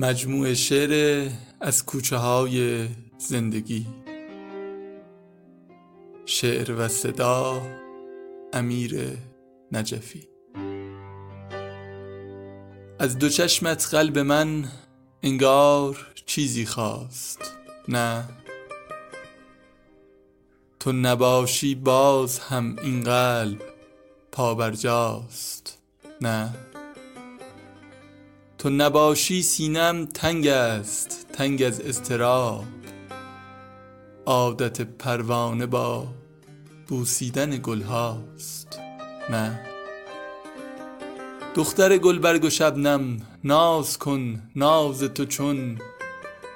مجموع شعر از کوچه های زندگی. شعر و صدا امیر نجفی. از دو چشمت قلب من انگار چیزی خواست. نه تو نباشی باز هم این قلب پابرجاست نه. تو نباشی سینم تنگ است تنگ از اضطراب. عادت پروانه با بوسیدن گل هاست. نه. دختر گلبرگ و شبنم ناز کن ناز تو چون.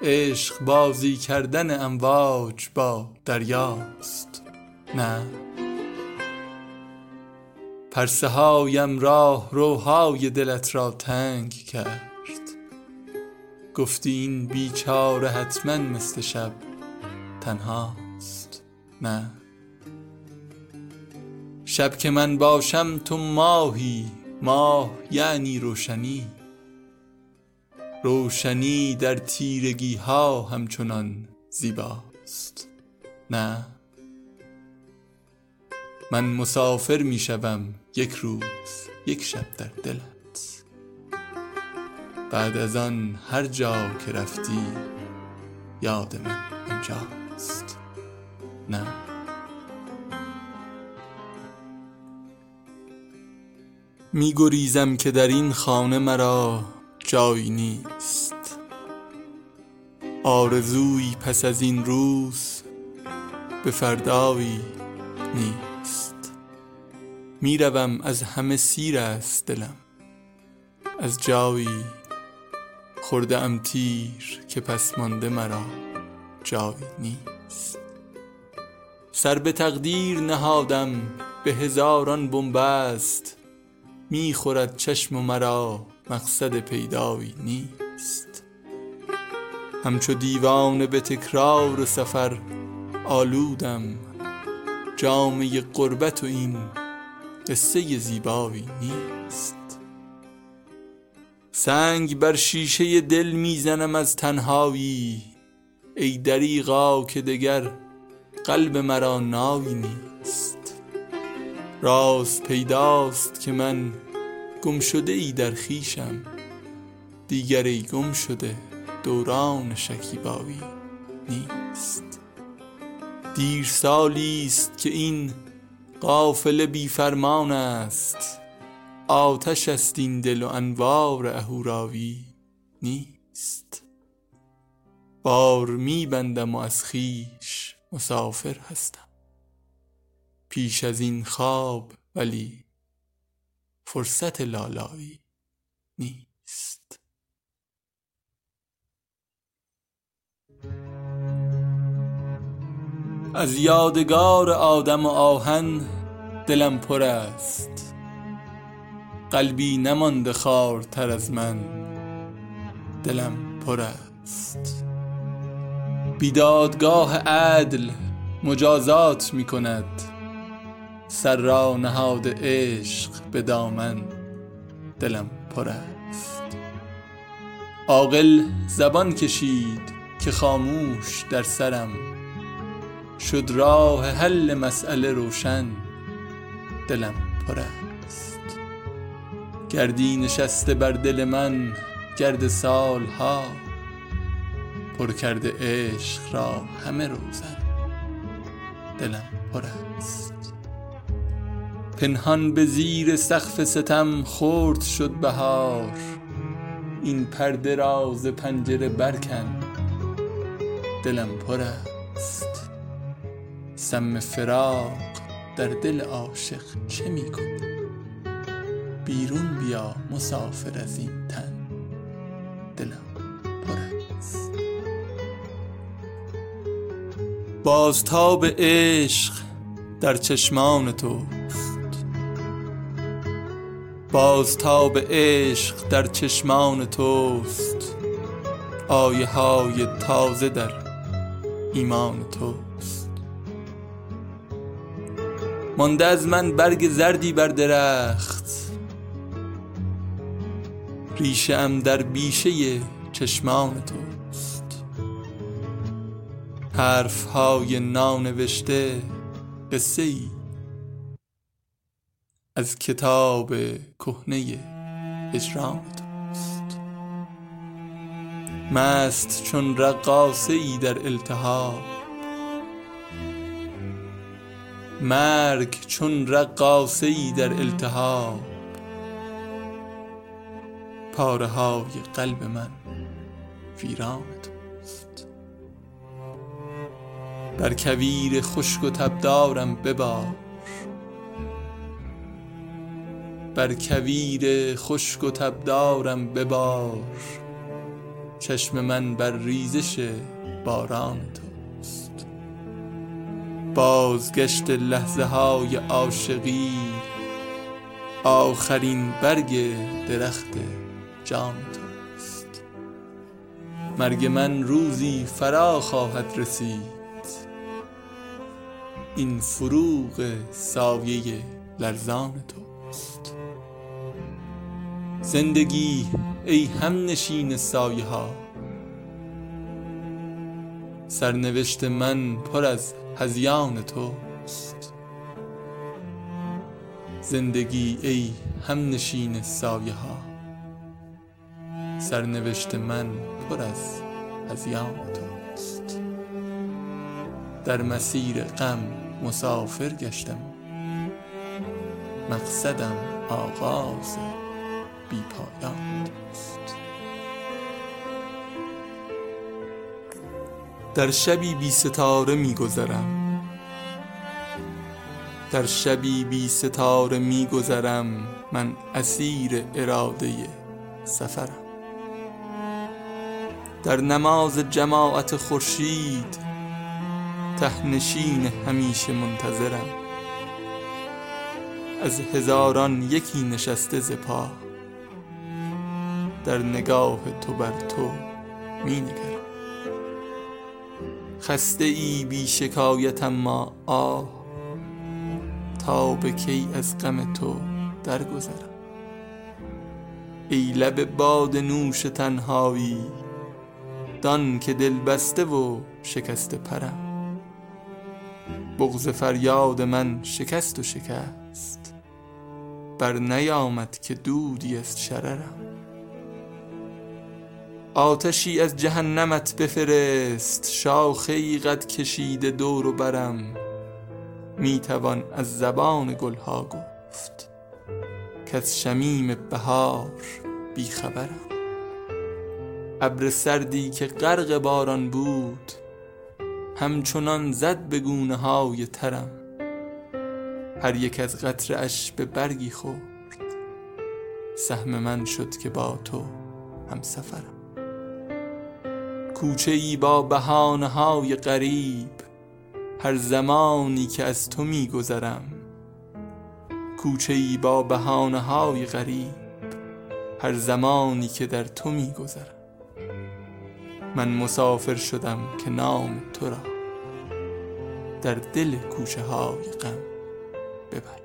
عشق بازی کردن امواج با دریاست. نه. پرسه هایم راه روهای دلت را تنگ کرد. گفتی این بیچاره حتما مثل شب تنهاست. نه. شب که من باشم تو ماهی ماه یعنی روشنی. روشنی در تیرگی ها همچنان زیباست. نه. من مسافر می شوم یک روز یک شب در دلت بعد از آن هر جا که رفتی یاد من اینجاست. نه. می گریزم که در این خانه مرا جایی نیست. آرزویی پس از این روز به فردایی نیست. می‌روم از همه سیر است دلم. از جایی خورده ام تیر که پس مانده مرا جایی نیست. سر به تقدیر نهادم به هزاران بنبست. می‌خورد چشم مرا مقصد پیدایی نیست. همچو دیوانه به تکرار سفر آلودم. جامعه قربت و این قصه زیبایی نیست. سنگ بر شیشه دل می‌زنم از تنهایی. ای دریغا که دگر قلب مرا نایی نیست. راست پیداست که من گم شده ای در خیشم دیگر ای گم شده دوران شکیبایی نیست. دیر سالی است که این قافل بی فرمان است. آتش است این دل و انوار اهوراوی نیست. بار میبندم و از خیش مسافر هستم. پیش از این خواب ولی فرصت لالایی نیست. از یادگار آدم و آهن دلم پر است. قلبی نمانده خارتر از من. دلم پر است. بیدادگاه عدل مجازات می کند. سر را نهاد عشق به دامن. دلم پر است. عاقل زبان کشید که خاموش در سرم. شد راه حل مسئله روشن. دلم پر است. گردی نشسته بر دل من گرد سالها. پر کرده عشق را همه روزن دلم پر است. پنهان به زیر سقف ستم خرد شد بهار. این پرده راز پنجره برکن دلم پر است. سم فراق در دل عاشق چه می بیرون بیا مسافر از این تن. دلم پر است. بازتاب عشق در چشمان تو بازتاب عشق در چشمان توست. آیه های تازه در ایمان توست. مانده از من برگ زردی بر درخت. ریشه ام در بیشه چشمان توست. حرف های نانوشته قصه ای از کتاب کهنه هجران توست. مست چون رقاصه ای در التهاب مرگ چون رقاصه ای در التهاب. پاره های قلب من ویران توست. بر کویر خشک و تبدارم ببار. بر کویر خشک و تبدارم ببار. چشم من بر ریزش باران توست بازگشت لحظه های عاشقی. آخرین برگ درخت جان توست. مرگ من روزی فرا خواهد رسید. این فروغ سایه لرزان توست. زندگی ای هم نشین سایه ها. سرنوشت من پر از هزیان توست. زندگی ای هم نشین سایه ها سرنوشت من پر از هزیان توست. در مسیر غم مسافر گشتم. مقصدم آغاز بی پایان توست. در شبی بی ستاره می گذرم. در شبی بی ستاره می گذرم. من اسیر اراده سفرم. در نماز جماعت خورشید تهنشین همیشه منتظرم. از هزاران یکی نشسته ز پا. در نگاه تو بر تو می نگرم. خسته ای بی شکایت اما آه تا به کی از غم تو درگذرم. ای لب باد نوش تنهایی دان که دل بسته و شکسته پرم. بغز فریاد من شکست و شکست بر نیامد که دودی از شررم. آتشی از جهنمت بفرست شاخه قد کشیده دور و برم. می‌توان از زبان گلها گفت کز شمیم بهار بیخبرم. ابر سردی که غرق باران بود همچنان زد به گونه های ترم. هر یک از قطره اش به برگی خورد سهم من شد که با تو هم سفرم کوچه ای با بهانه های غریب هر زمانی که از تو می گذرم کوچه ای با بهانه های غریب هر زمانی که در تو می گذرم من مسافر شدم که نام تو را در دل کوچه های غم ببر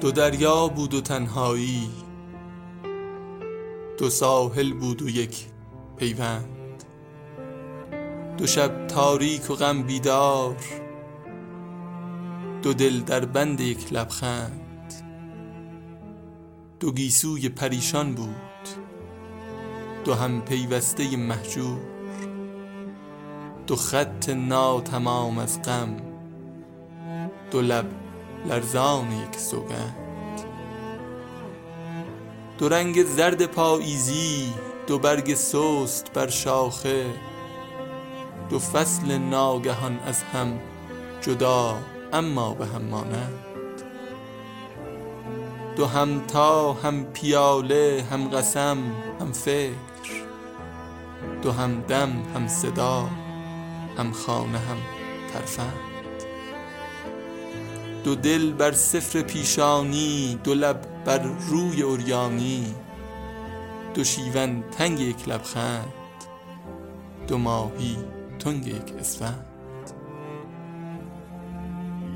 دو دریا بود و تنهایی دو ساحل بود و یک پیوند. دو شب تاریک و غم بیدار دو دل در بند یک لبخند. دو گیسوی پریشان بود دو هم پیوسته محجور دو خط ناتمام از غم دو لب لرزان یک سوگند. دو رنگ زرد پاییزی دو برگ سست بر شاخه. دو فصل ناگهان از هم جدا اما به هم مانند. دو تا هم پیاله هم قسم هم فکر. دو هم دم هم صدا هم خانه هم ترفند. دو دل بر سفر پیشانی دو لب بر روی اوریانی دو شیون تنگ یک لبخند دو ماهی تنگ یک اسفند.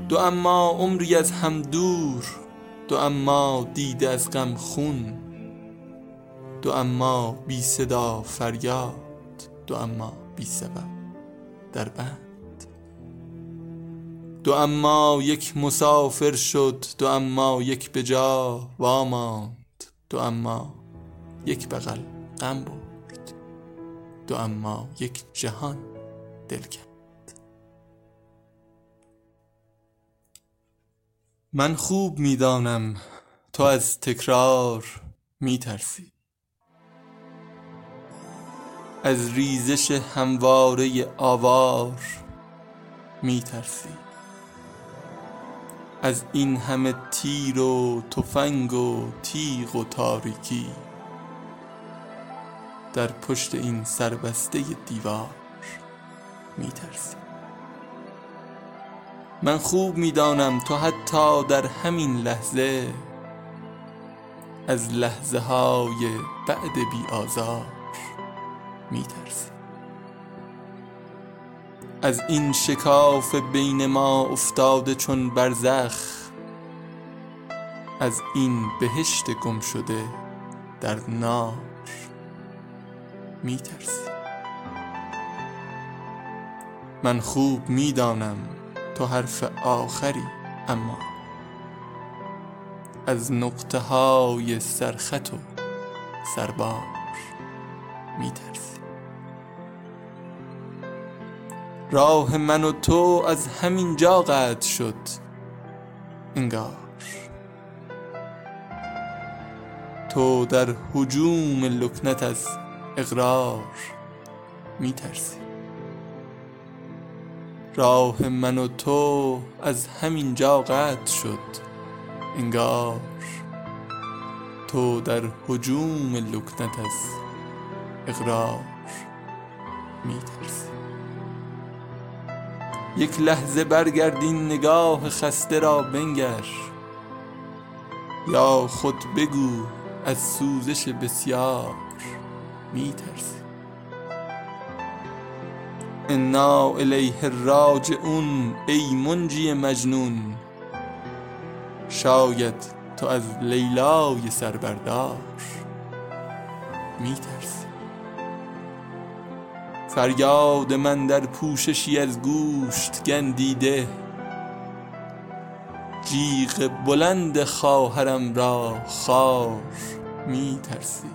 دو اما عمری از هم دور دو اما دیده از غم خون دو اما بی صدا فریاد دو اما بی سبب در بند. دو اما یک مسافر شد دو اما یک به جا واماند. دو اما یک بغل غم برد دو اما یک جهان دل کرد من خوب می‌دانم تو از تکرار میترسی. از ریزش همواره آوار میترسی. از این همه تیر و تفنگ و تیغ و تاریکی. در پشت این سربسته دیوار میترسی من خوب می‌دانم تو حتی در همین لحظه از لحظه های بعد بی آزار میترسی. از این شکاف بین ما افتاده چون برزخ از این بهشت گم شده در نار میترسی. من خوب می‌دانم تو حرف آخری اما از نقطه های سرخط و سربار میترسی. راه من و تو از همین جا قطع شد. انگار. تو در حجوم لکنت از اقرار میترسی. راه من و تو از همین جا قطع شد. انگار. تو در حجوم لکنت از اقرار میترسی. یک لحظه برگردین نگاه خسته را بنگر. یا خود بگو از سوزش بسیار میترسی. انا الیه راجعون ای منجی مجنون. شاید تو از لیلای سربردار میترسی. فریاد من در پوششی از گوشت گندیده. جیغ بلند خواهرم را خار میترسی.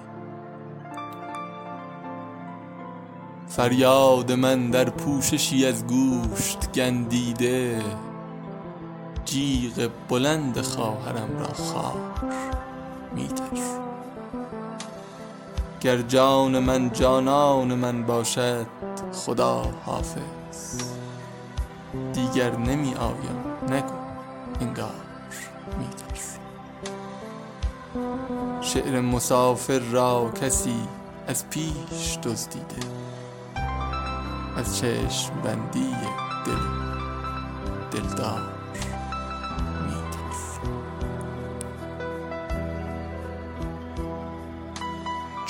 فریاد من در پوششی از گوشت گندیده. جیغ بلند خواهرم را خار میترسی. گر جان من جانان من باشد خدا حافظ. دیگر نمی آیم نگو انگار میترسی شعر مسافر را کسی از پیش دزدیده از چشم بندی دل دلدار.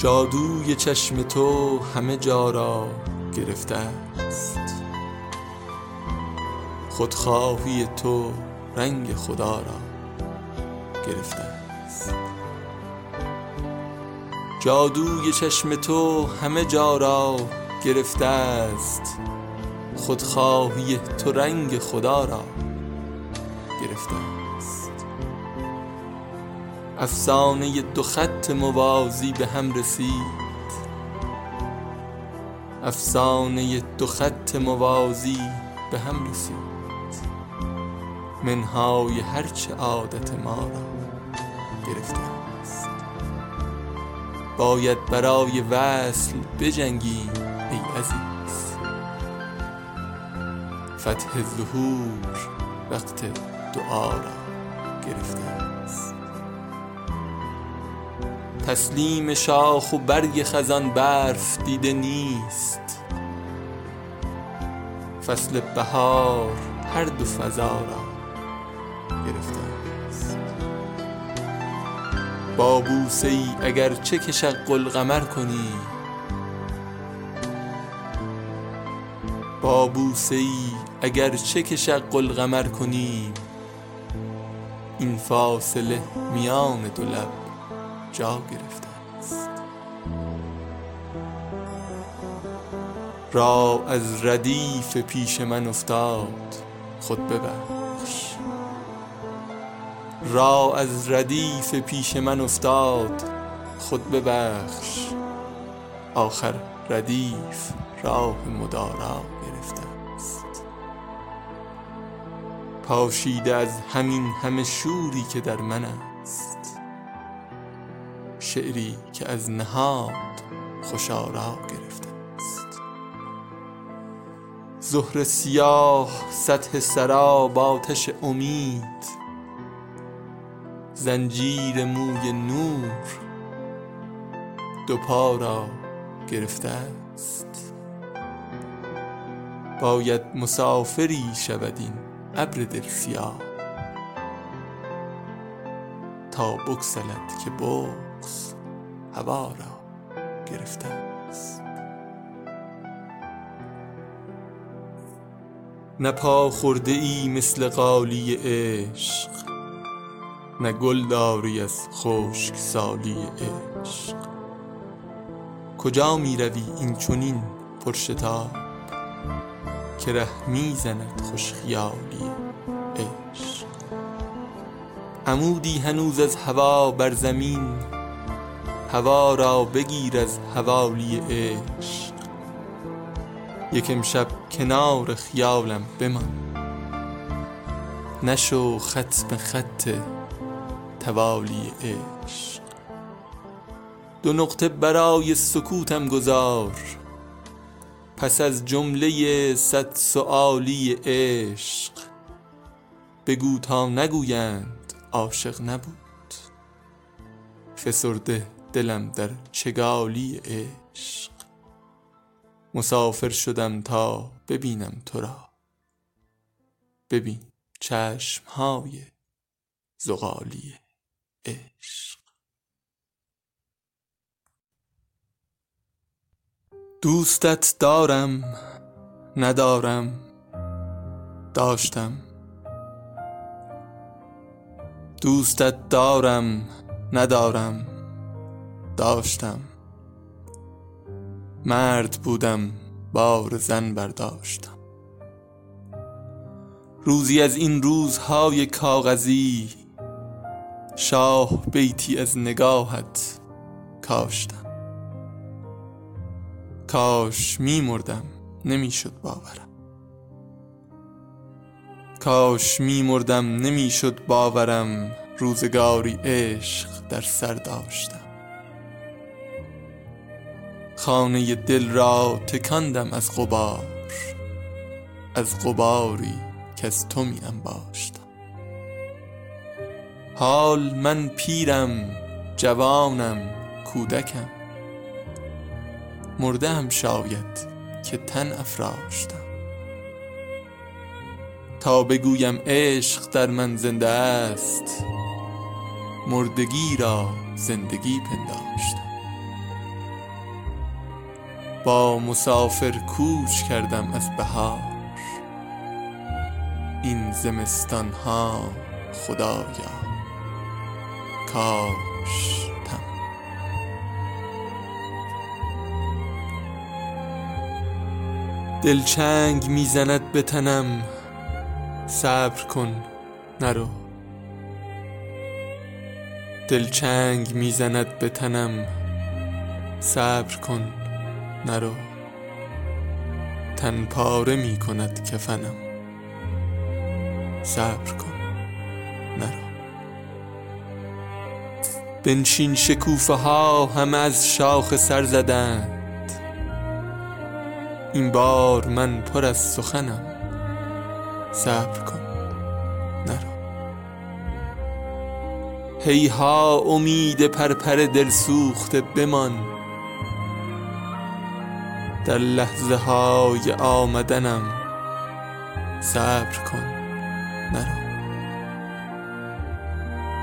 جادوی چشم تو همه جا را گرفته است. خودخواهی تو رنگ خدا را گرفته است. جادوی چشم تو همه جا را گرفته است. خودخواهی تو رنگ خدا را گرفته افسانه دو خط موازی به هم رسید. افسانه دو خط موازی به هم رسید. منهای هرچه عادت ما را گرفته است. باید برای وصل بجنگیم ای عزیز. فتح ظهور وقت دعا را گرفته. تسلیم شاخ و برگ خزان برف دیده نیست. فصل بهار هر دو فضا را گرفته است. با بوسه ای اگر چه که شق القمر کنی. با بوسه ای اگر چه که شق القمر کنی. این فاصله میان دو لب جا گرفته است. را از ردیف پیش من افتاد خود ببخش. را از ردیف پیش من افتاد خود ببخش. آخر ردیف راه مدارا گرفته است. پاشیده از همین همه شوری که در من شعری که از نهاد خوشارا گرفته است. ظهر سیاه سطح سرا با آتش امید زنجیر موی نور دو پا را گرفته است. باید مسافری شود این ابر دل سیاه تا بگسلد که بغز هوا را گرفته است. نه خورده ای مثل قالی عشق نه گل داری از خشک سالی عشق. کجا می روی این چنین پرشتاب که ره می زند خوش خیالی عشق؟ عمودی هنوز از هوا بر زمین هوا را بگیر از حوالی عشق. یک امشب کنار خیالم بمان. نشو ختم خط توالی عشق. دو نقطه برای سکوتم گذار. پس از جمله صد سؤالی عشق. بگو تا نگویند عاشق نبود. فسرده دلم در چگالی عشق. مسافر شدم تا ببینم تو را. ببین چشمهای زغالی عشق. دوستت دارم ندارم داشتم. دوستت دارم ندارم. داشتم. مرد بودم بار زن برداشتم. روزی از این روزهای کاغذی شاه بیتی از نگاهت کاشتم. کاش می مردم نمی‌شد باورم. کاش می مردم نمی‌شد باورم. روزگاری عشق در سر داشتم. خانه دل را تکاندم از غبار از غباری که از تو می انباشتم. حال من پیرم جوانم کودکم. مرده هم شاید که تن افراشتم. تا بگویم عشق در من زنده است مردگی را زندگی پنداشتم. با مسافر کوچ کردم از بهار. این زمستان ها خدایا کاشتم دلچنگ می‌زند به تنم صبر کن نرو. دلچنگ می‌زند به تنم صبر کن. نرو تن پاره می کند کفنم. صبر کن. نرو بنشین شکوفه ها همه از شاخ سر زدند. این بار من پر از سخنم. صبر کن. نرو هیها امید پرپر دل سوخته بمان. در لحظه های آمدنم صبر کن نرو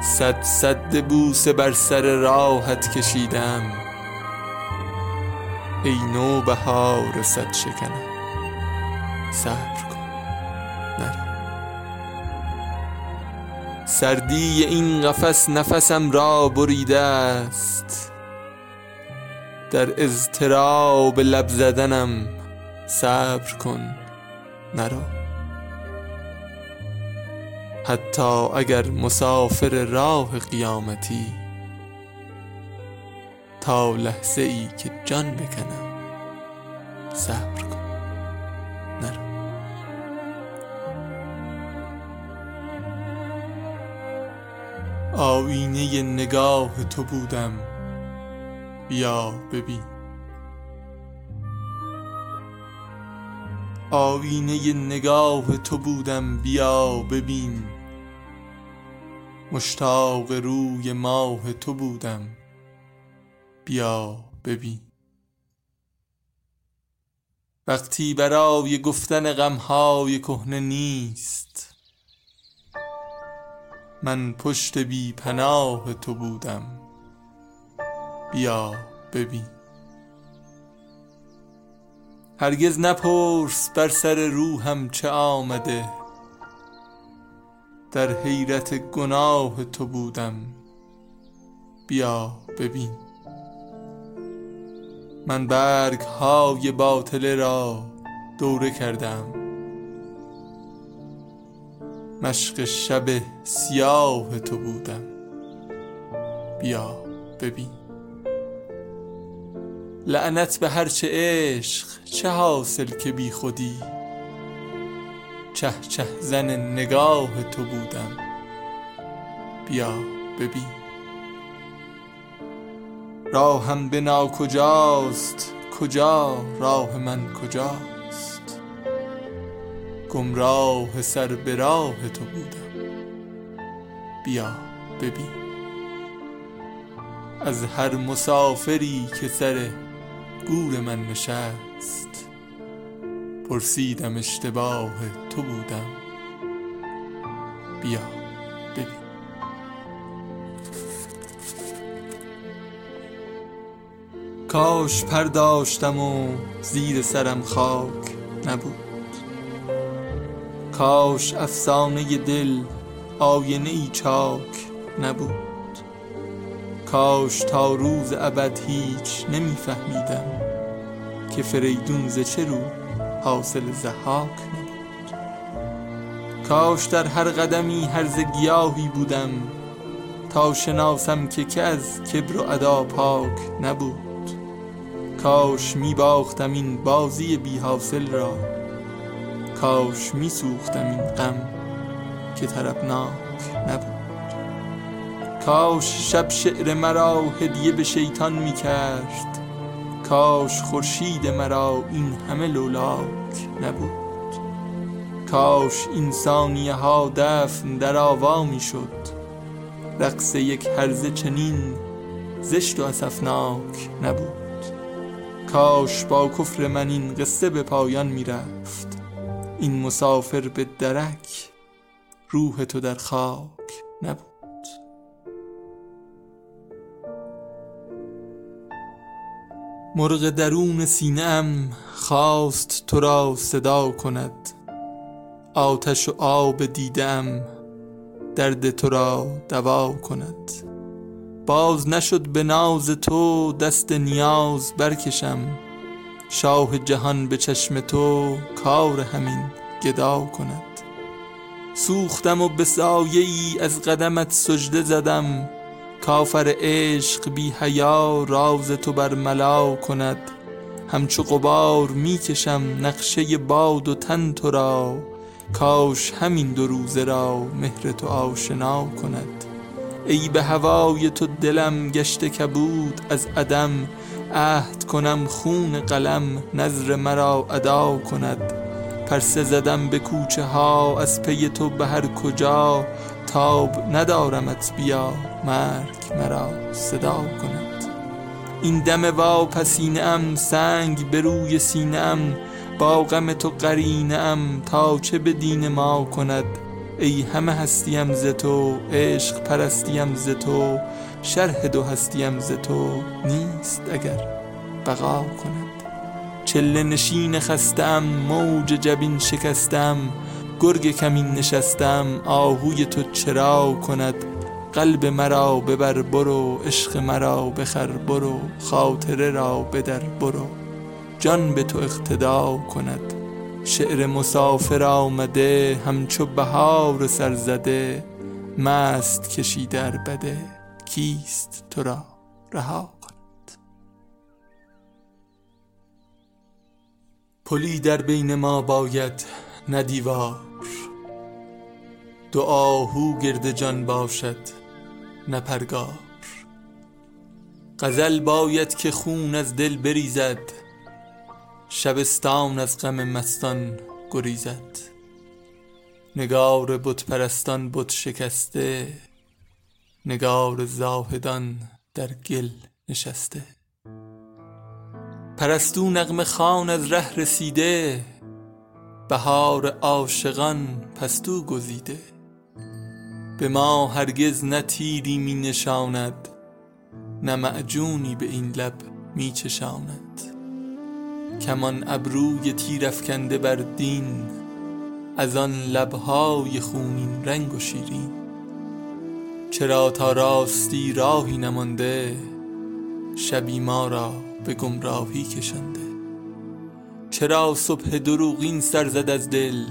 صد صد بوسه بر سر راحت کشیدم. ای نوبهار صد شکنم. صبر کن نرو سردی این قفس نفسم را بریده است. در اضطراب لب زدنم صبر کن نرو حتی اگر مسافر راه قیامتی تا لحظه ای که جان بکنم صبر کن نرو آینه نگاه تو بودم. بیا ببین. آینه نگاه تو بودم بیا ببین. مشتاق روی ماه تو بودم بیا ببین. وقتی برای گفتن غمهای کهنه نیست من پشت بی پناه تو بودم. بیا ببین. هرگز نپرس بر سر روحم چه آمده. در حیرت گناه تو بودم. بیا ببین. من برگ های باطله را دوره کردم. مشق شب سیاه تو بودم. بیا ببین. لعنت به هرچه عشق چه حاصل که بی خودی. چه چه زن نگاه تو بودم. بیا ببین. راهم به ناکجاست کجا راه من کجاست؟ گمراه سر به راه تو بودم. بیا ببین. از هر مسافری که سر گور من نشست. پرسیدم اشتباه تو بودم. بیا ببین. کاش پرداشتم و زیر سرم خاک نبود. کاش افسانه دل آینه ای چاک نبود. کاش تا روز ابد هیچ نمیفهمیدم. که فریدون ز چه رو حاصل زحاک نبود. کاش در هر قدمی هرز گیاهی بودم تا شناسم که که از کبر و ادا پاک نبود. کاش می باختم این بازی بی حاصل را کاش می سوختم این غم که طربناک نبود. کاش شب شعر مرا هدیه به شیطان می کرد کاش خورشید مرا این همه لولاک نبود. کاش این ثانیه ها دفن در آوا می شد رقص یک هرزه چنین زشت و اصفناک نبود. کاش با کفر من این قصه به پایان می رفت این مسافر به درک روح تو در خاک نبود. مرغ درون سینه ام خواست تو را صدا کند. آتش و آب دیدم درد تو را دوا کند. باز نشد به ناز تو دست نیاز برکشم. شاه جهان به چشم تو کار همین گدا کند. سوختم و به سایه ای از قدمت سجده زدم. کافر عشق بی حیا راز تو بر ملا کند. همچو قبار می‌کشم نقشه باد و تن تو را. کاش همین دو روزه را مهر تو آشنا کند. ای به هوای تو دلم گشته کبود از عدم. عهد کنم خون قلم نظر مرا ادا کند. پرسه زدم به کوچه ها از پی تو به هر کجا. تاب ندارمت بیا. مرگ مرا صدا کند. این دم واپسینه ام سنگ به روی سینه ام با غم تو قرینه ام تا چه به دین ما کند. ای همه هستیم ز تو عشق پرستیم ز تو شرح دو هستیم ز تو نیست اگر بقا کند. چله نشین خستم موج جبین شکستم گرگ کمین نشستم آهوی تو چرا کند. قلب مرا ببر برو عشق مرا بخر برو خاطره را بدر برو. جان به تو اقتدا کند شعر مسافر آمده همچو بهار سرزده مست کشی در بده کیست تو را رها کند؟ پلی در بین ما باید نه دیوار. دو آهو گرد جان باشد. نه پرگار غزل باید که خون از دل بریزد شبستان از غم مستان گریزد. نگار بت پرستان بت شکسته نگار زاهدان در گل نشسته. پرستو نغمه خوان از ره رسیده بهار عاشقان پستو گزیده. به ما هرگز نه تیری می نشاند نه معجونی به این لب می چشاند. کمان ابروی تیر افکنده بر دین از آن لبهای خونین رنگ و شیرین. چرا تا راستی راهی نمانده شبی ما را به گمراهی کشانده چرا صبح دروغین سر زد از دل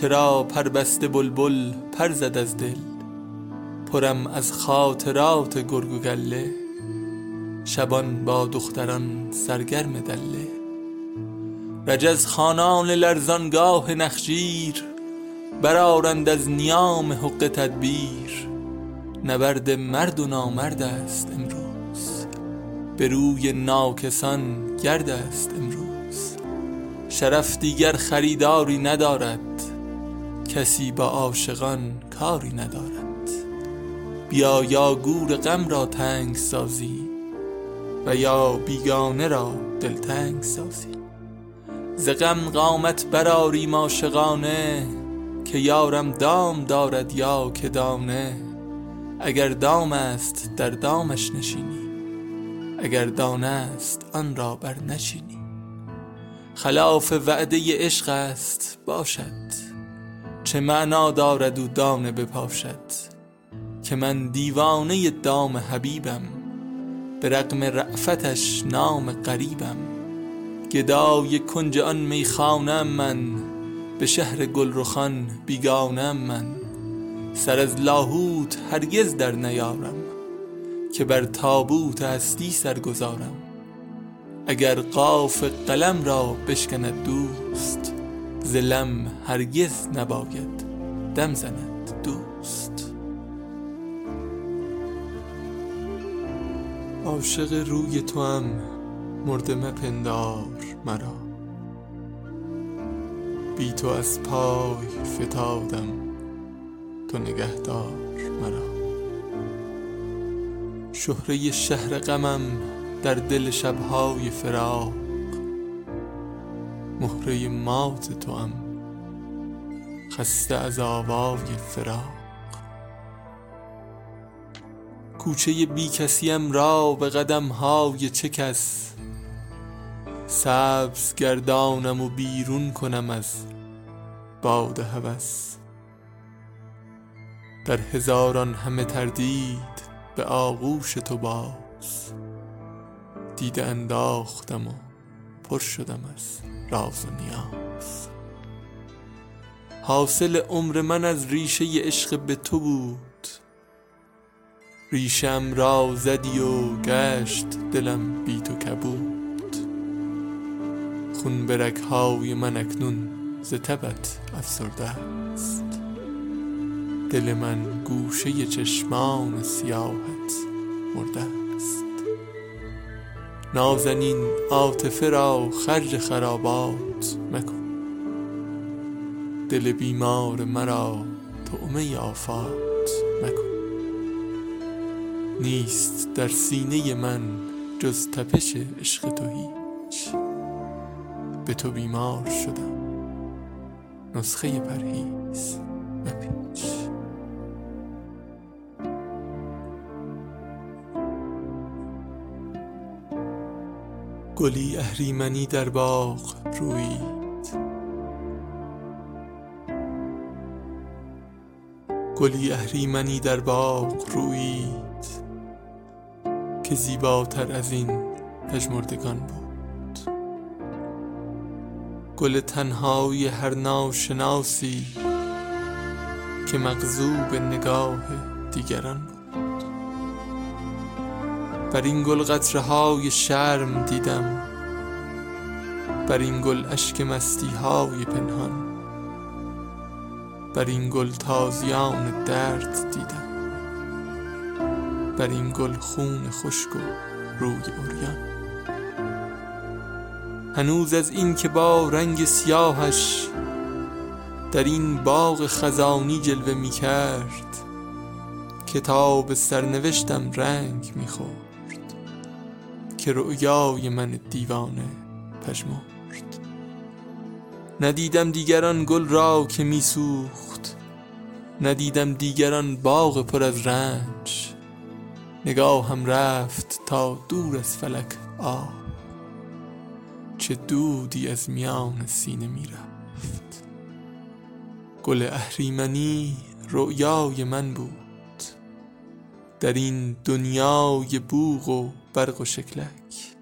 چرا پربسته بلبل پر زد از دل؟ پرم از خاطرات گرگ و گله شبان با دختران سرگرم دله. رجز خانان لرزانگاه نخجیر برارند از نیام حق تدبیر. نبرد مرد و نامرد است امروز به روی ناکسان گرد است امروز. شرف دیگر خریداری ندارد کسی با عاشقان کاری ندارد. بیا یا گور غم را تنگ سازی و یا بیگانه را دلتنگ سازی. ز غم قامت برآریم عاشقانه که یارم دام دارد یا که دانه. اگر دام است در دامش نشینی اگر دانه است آن را بر نچینی. خلاف وعده عشق است باشد. چه معنا دارد او دانه بپاشد که من دیوانه دام حبیبم به رغم رأفتش نام غریبم گدای کنج آن میخانم من به شهر گلرخان بیگانم من. سر از لاهوت هرگز در نیارم که بر تابوت هستی سر گذارم اگر قاف قلم را بشکند دوست زلم هرگز نباید دم زند دوست. عاشق روی تو هم مرده مپندار مرا. بی تو از پای فتادم تو نگهدار مرا. شهره شهر غمم در دل شبهای فراق. مهره مات تو هم خسته از آوای فراق. کوچه بی کسیم را به قدم های چه کس؟ سبز گردانم و بیرون کنم از باد هوس. در هزاران همه تردید به آغوش تو باز. دیده انداختم و پر شدم از راز و نیاز. حاصل عمر من از ریشه عشق به تو بود. ریشم را زدی و گشت دلم بی تو کبود. خون برک های من اکنون ز تبت افسرده است. دل من گوشه چشمان سیاهت مرده است. نازنین عاطفه را خرج خرابات مکن. دل بیمار مرا طعمه آفات مکن. نیست در سینه من جز تپش عشق تو هیچ. به تو بیمار شدم نسخه پرهیز مپیچ. گلی اهریمنی در باغ رویید گلی اهریمنی در باغ رویید که زیباتر از این پژمردگان بود. گل تنهای هر ناشناسی که مغضوب نگاه دیگران بود. بر این گل قطره های شرم دیدم بر این گل اشک مستی های پنهان بر این گل تازیان درد دیدم بر این گل خون خشک و روی اوریان هنوز از این که با رنگ سیاهش در این باغ خزانی جلوه می کرد کتاب سرنوشتم رنگ می خورد که رؤیای من دیوانه پژمرد. ندیدم دیگران گل را که می سوخت ندیدم دیگران باغ پر از رنج. نگاهم رفت تا دور از فلک آه چه دودی از میان سینه می رفت گل اهریمنی رؤیای من بود. در این دنیای بوغ و برق و شکلک.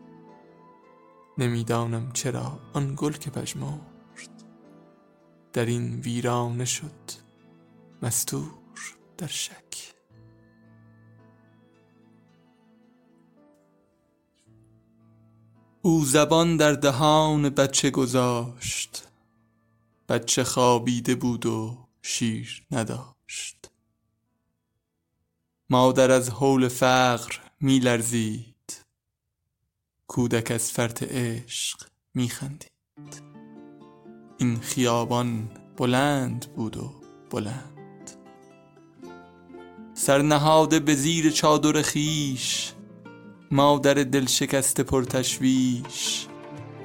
نمی‌دانم چرا آن گل که پژمرد در این ویرانه شد مستور در شک. او زبان در دهان بچه گذاشت. بچه خوابیده بود و شیر نداشت. مادر از حول فقر می لرزید کودک از فرط عشق می خندید این خیابان بلند بود و بلند. سرنهاده به زیر چادر خیش مادر دل شکست پرتشویش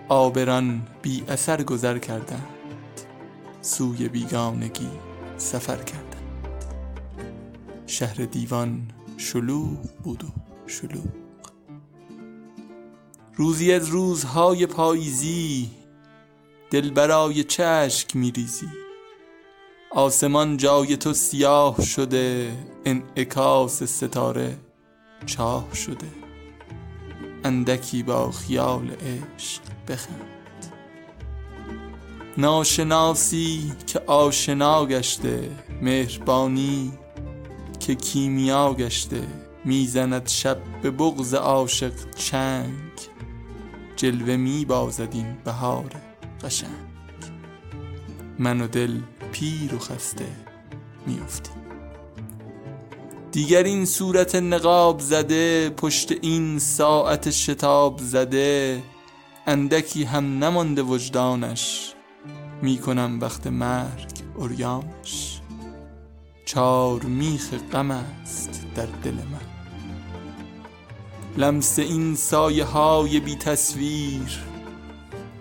آبران بی اثر گذر کردند سوی بیگانگی سفر کردند. شهر دیوان شلوغ بود و شلوغ. روزی از روزهای پاییزی دل برای چشک میریزی. آسمان جای تو سیاه شده انعکاس ستاره چاه شده. اندکی با خیال عشق بخند. ناشناسی که آشنا گشته مهربانی که کیمیا گشته. می‌زند شب به بغز عاشق چنگ. جلوه می بازد این بهار. قشنگ. من و دل پیر و خسته میافتیم. دیگر این صورت نقاب زده پشت این ساعت شتاب زده اندکی هم نمانده وجدانش. می‌کنم وقت مرگ اوریانش چار میخ غم است در دل من. لمس این سایه های بی تصویر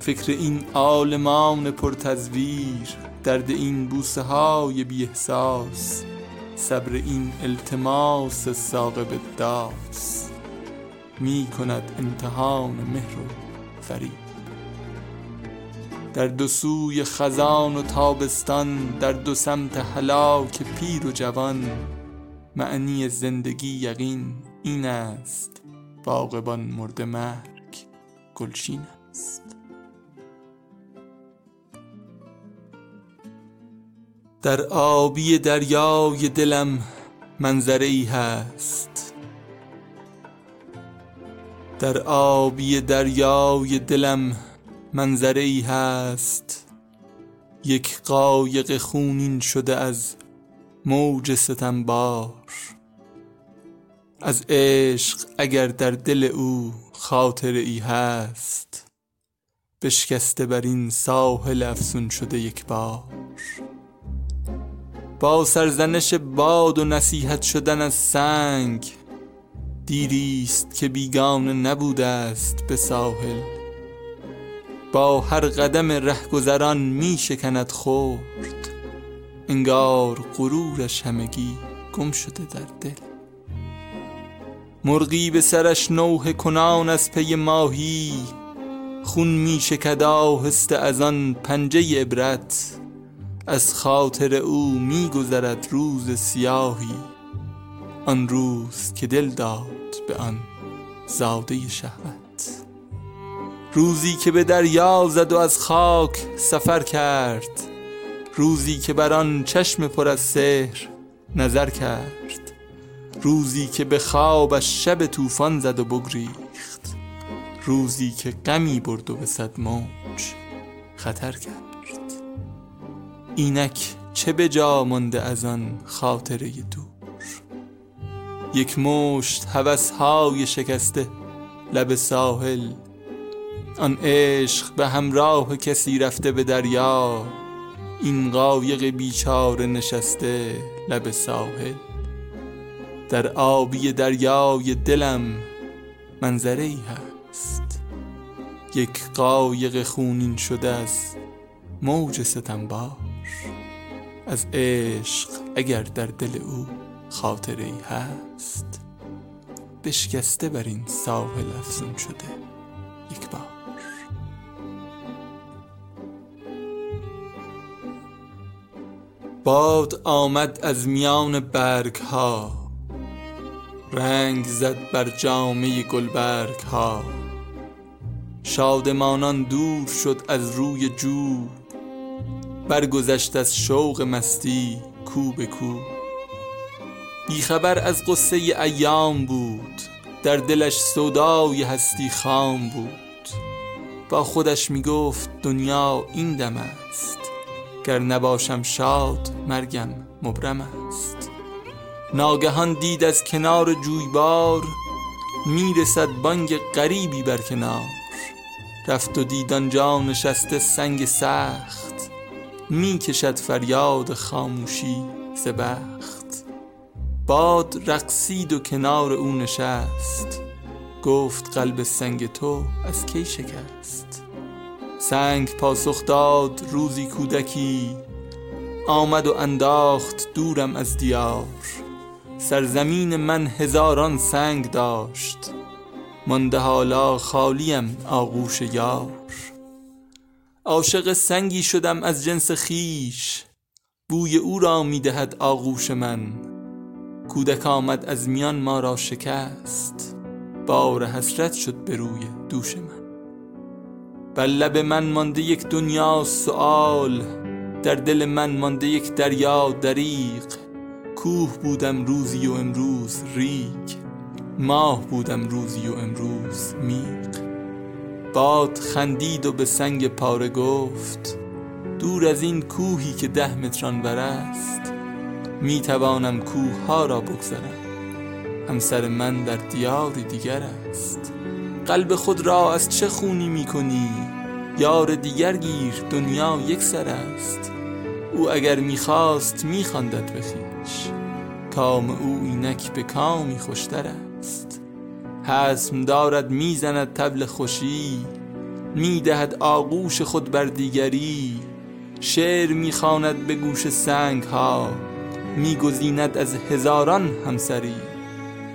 فکر این عالمان پرتزویر درد این بوسه های بی احساس صبر این التماس ساقب داس. می کند امتحان مهر و فریب. در دو سوی خزان و تابستان در دو سمت هلاک پیر و جوان معنی زندگی یقین این است. باغبان مرد مرگ گلشین است. در آبی دریای دلم منظره ای هست. در آبی دریای دلم منظره ای هست. یک قایق خونین شده از موج ستمبار. از عشق اگر در دل او خاطر ای هست بشکسته بر این ساحل افسون شده یک بار. با سرزنش باد و نصیحت شدن از سنگ دیریست که بیگانه نبوده است به ساحل. با هر قدم رهگذران می شکند خورد انگار غرورش همگی گم شده در دل. مرغی به سرش نوه کنان از پی ماهی خون می شکد آهسته از آن پنجه عبرت از خاطر او میگذرد روز سیاهی. آن روز که دل داد به آن زاده شهوت. روزی که به دریا زد و از خاک سفر کرد روزی که بر آن چشم پر از سحر نظر کرد. روزی که به خوابش شب طوفان زد و بگریخت. روزی که غمی برد و به صد موج خطر کرد. اینک چه به جا مانده از آن خاطره دور؟ یک مشت های شکسته لب ساحل آن عشق به همراه کسی رفته به دریا این قایق بیچاره نشسته لب ساحل. در آبی دریای دلم منظره ای هست. یک قایق خونین شده از موج ستنبار از عشق اگر در دل او خاطره ای هست. بشکسته بر این ساحل افزون شده یک بار. باد آمد از میان برگ ها رنگ زد بر جامعه گلبرگ ها. شادمانان دور شد از روی جو برگذشت از شوق مستی کو به کو. بیخبر از قصه ایام بود در دلش سودای هستی خام بود. با خودش می‌گفت دنیا این دم است گر نباشم شاد مرگم مبرم است. ناگهان دید از کنار جویبار می‌رسد بانگ غریبی بر کنار. رفت و دید آنجا نشسته سنگ سخت می کشد فریاد خاموشی ز بخت. باد رقصید و کنار او نشست گفت قلب سنگ تو از کی شکست. سنگ پاسخ داد روزی کودکی آمد و انداخت دورم از دیار. سرزمین من هزاران سنگ داشت. مانده حالا خالیم آغوش یار. عاشق سنگی شدم از جنس خیش بوی او را می‌دهد آغوش من. کودک آمد از میان ما را شکست. بار حسرت شد به روی دوش من. بر لب من مانده یک دنیا سؤال. در دل من مانده یک دریا دریق کوه بودم روزی و امروز ریگ ماه بودم روزی و امروز میق باد خندید و به سنگ پاره گفت دور از این کوهی که ده متران بر است می توانم کوه ها را بگذرم. همسر من در دیاری دیگر است. قلب خود را از چه خونی می کنی یار دیگر گیر دنیا یک سر است. او اگر می‌خواست میخواندد به خویش کام او اینک به کامی خوشتر است. حسم دارد می‌زند تبل خوشی. می‌دهد آغوش خود بر دیگری. شعر می‌خواند به گوش سنگ ها میگزیند از هزاران همسری.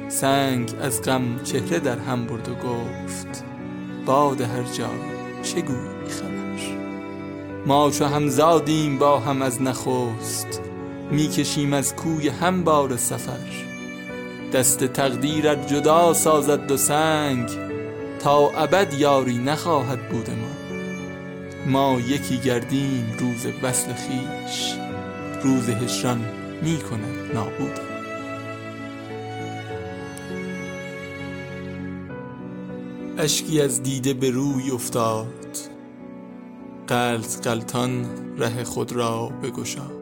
سنگ از غم چهره در هم برد و گفت باد هر جا چه گویی خبر؟ ما چو همزادیم با هم از نخست. می‌کشیم از کوی هم بار سفر. دست تقدیرت جدا سازد دو سنگ تا ابد یاری نخواهد بود ما. ما یکی گردیم روز وصل خیش روز هجران می کند نابود. اشکی از دیده به روی افتاد. قلط قلتان ره خود را بگشاد.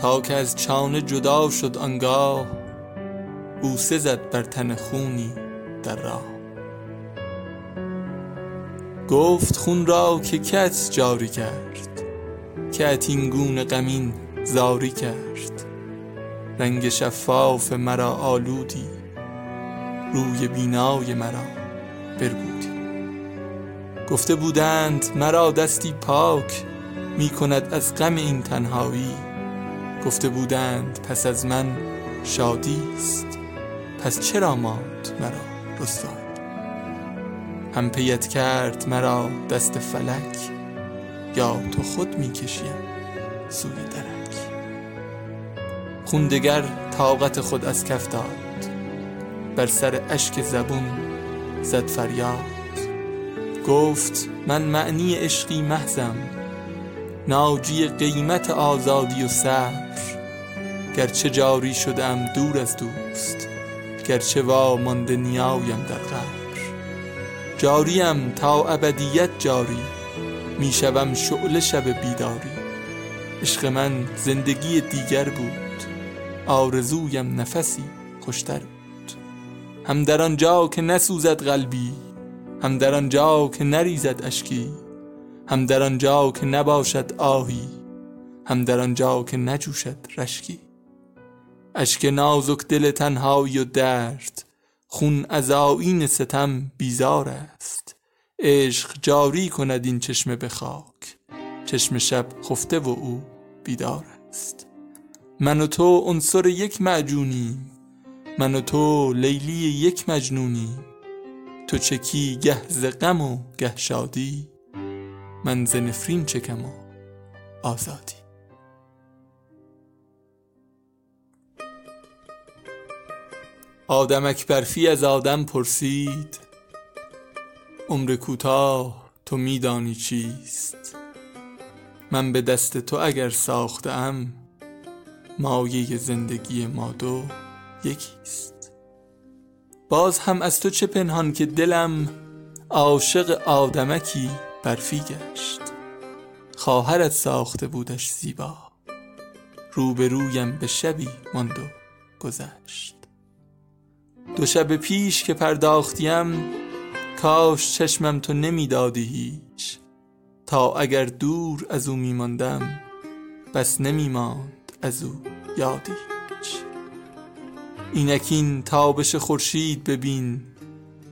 تا که از چانه جدا شد آنگاه بوسه زد بر تن خونی در راه. گفت خون را که کت جاری کرد کت این گونه غمین زاری کرد. رنگ شفاف مرا آلودی روی بینای مرا بربودی. گفته بودند مرا دستی پاک می کند از غم این تنهایی گفته بودند پس از من شادی است. پس چرا ماند مرا رسوای هم پیت کرد مرا دست فلک یا تو خود می‌کشیم سوی درک. خوندگر طاقت خود از کف داد بر سر اشک زبون زد فریاد. گفت من معنی عشقی محزم ناجی قیمت آزادی و صبر گرچه جاری شدم دور از دوست گرچه وا مانده نیایم در قبر. جاریم تا ابدیت جاری می‌شوم شعله شب بیداری. عشق من زندگی دیگر بود آرزویم نفسی خوشتر بود. هم در آنجا که نسوزد قلبی هم در آنجا که نریزد اشکی هم در آنجا که نباشد آهی هم در آنجا که نجوشد رشکی. اشک نازک دل تنهایی و درد خون از آیین ستم بیزار است. عشق جاری کند این چشمه به خاک چشم شب خفته و او بیدار است. من و تو عنصر یک معجونیم من و تو لیلی یک مجنونی. تو چکی گه ز غم و گه شادی من ز نفرین چکم و آزادی. آدمک برفی از آدم پرسید عمر کوتاه تو میدانی چیست؟ من به دست تو اگر ساختم مایه زندگی ما دو یکیست. باز هم از تو چه پنهان که دلم عاشق آدمکی برفی گشت. خواهرت ساخته بودش زیبا روبرویم به شبی ماند و گذشت. دو شب پیش که پرداختیم کاش چشمم تو نمی‌دادی هیچ. تا اگر دور از او میماندم بس نمیماند از او یادی هیچ. اینکین تابش خورشید ببین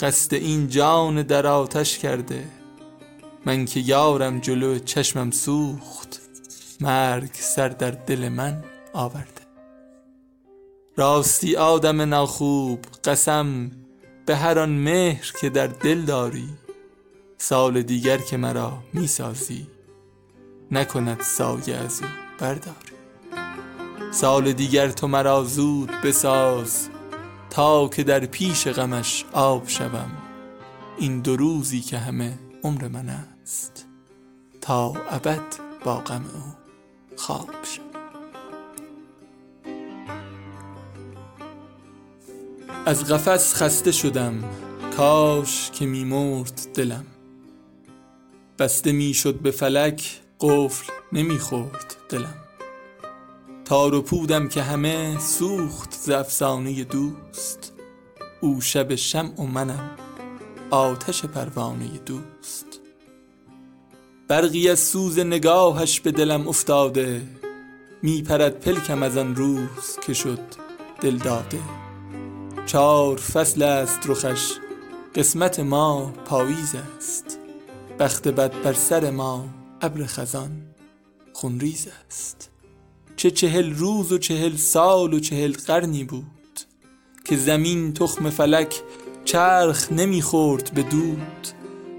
قصد این جان در آتش کرده. من که یارم جلو چشمم سوخت مرگ سر در دل من آورده. راستی آدم ناخوب قسم به هر آن مهر که در دل داری. سال دیگر که مرا می‌سازی نکند سایه از او برداری. سال دیگر تو مرا زود بساز تا که در پیش غمش آب شوم. این دو روزی که همه عمر من است تا ابد با غم او خواب شوم. از قفس خسته شدم کاش که میمرد دلم. بسته می‌شد به فلک قفل نمی‌خورد دلم. تار و پودم که همه سوخت ز افسانه دوست. او شب شمع و منم آتش پروانه دوست. برقی از سوز نگاهش به دلم افتاده میپرد پلکم از آن روز که شد دل داده. چار فصل است رخش قسمت ما پاییز است. بخت بد بر سر ما ابر خزان خونریز است. چه چهل روز و چهل سال و چهل قرنی بود که زمین تخم فلک چرخ نمی‌خورد به دود.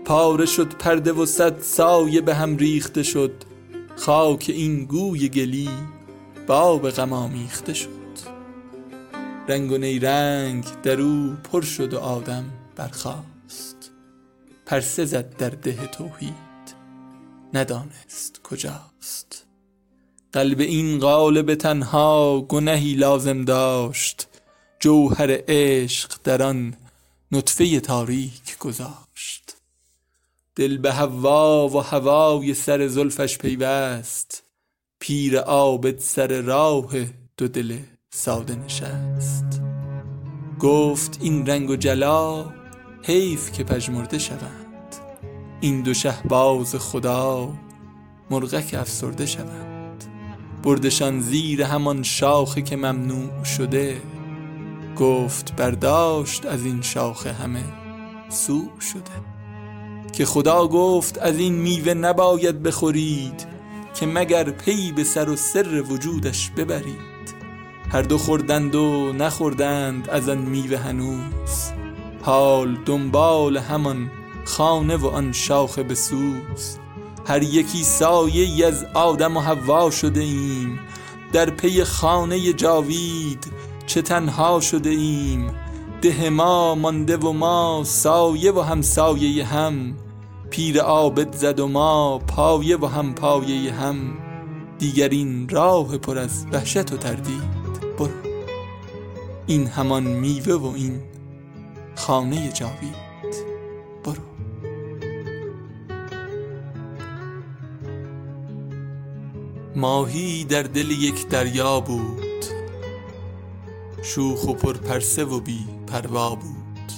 پاره شد پرده و صد سایه به هم ریخته شد خاک این گوی گلی باب غم آمیخته شد. رنگ و نیرنگ در او پر شد و آدم برخاست. پرسه زد در ده توحید ندانست کجاست. قلب این قالب تنها گنهی لازم داشت. جوهر عشق در آن نطفه تاریک گذاشت. دل به هوا و هوای سر زلفش پیوست. پیر عابد سر راه دو دل ساده نشست. گفت این رنگ و جلا حیف که پژمرده شوند. این دو شهباز خدا مرغک افسرده شوند. بردشان زیر همان شاخه که ممنوع شده. گفت برداشت از این شاخه همه سوء شده. که خدا گفت از این میوه نباید بخورید که مگر پی به سر و سر وجودش ببرید. هر دو خوردند و نخوردند از آن میوه هنوز. حال دنبال همان خانه و آن شاخه بسوز. هر یکی سایه از آدم و حوا شده ایم. در پی خانه جاوید چه تنها شده ایم. ده ما مانده و ما سایه و همسایه هم. پیر عابد زد و ما پایه و هم پایه هم. دیگر این راه پر از وحشت و تردید. این همان میوه و این خانه جاوید. برو. ماهی در دل یک دریا بود. شوخ و پرپرسه و بی پروا بود.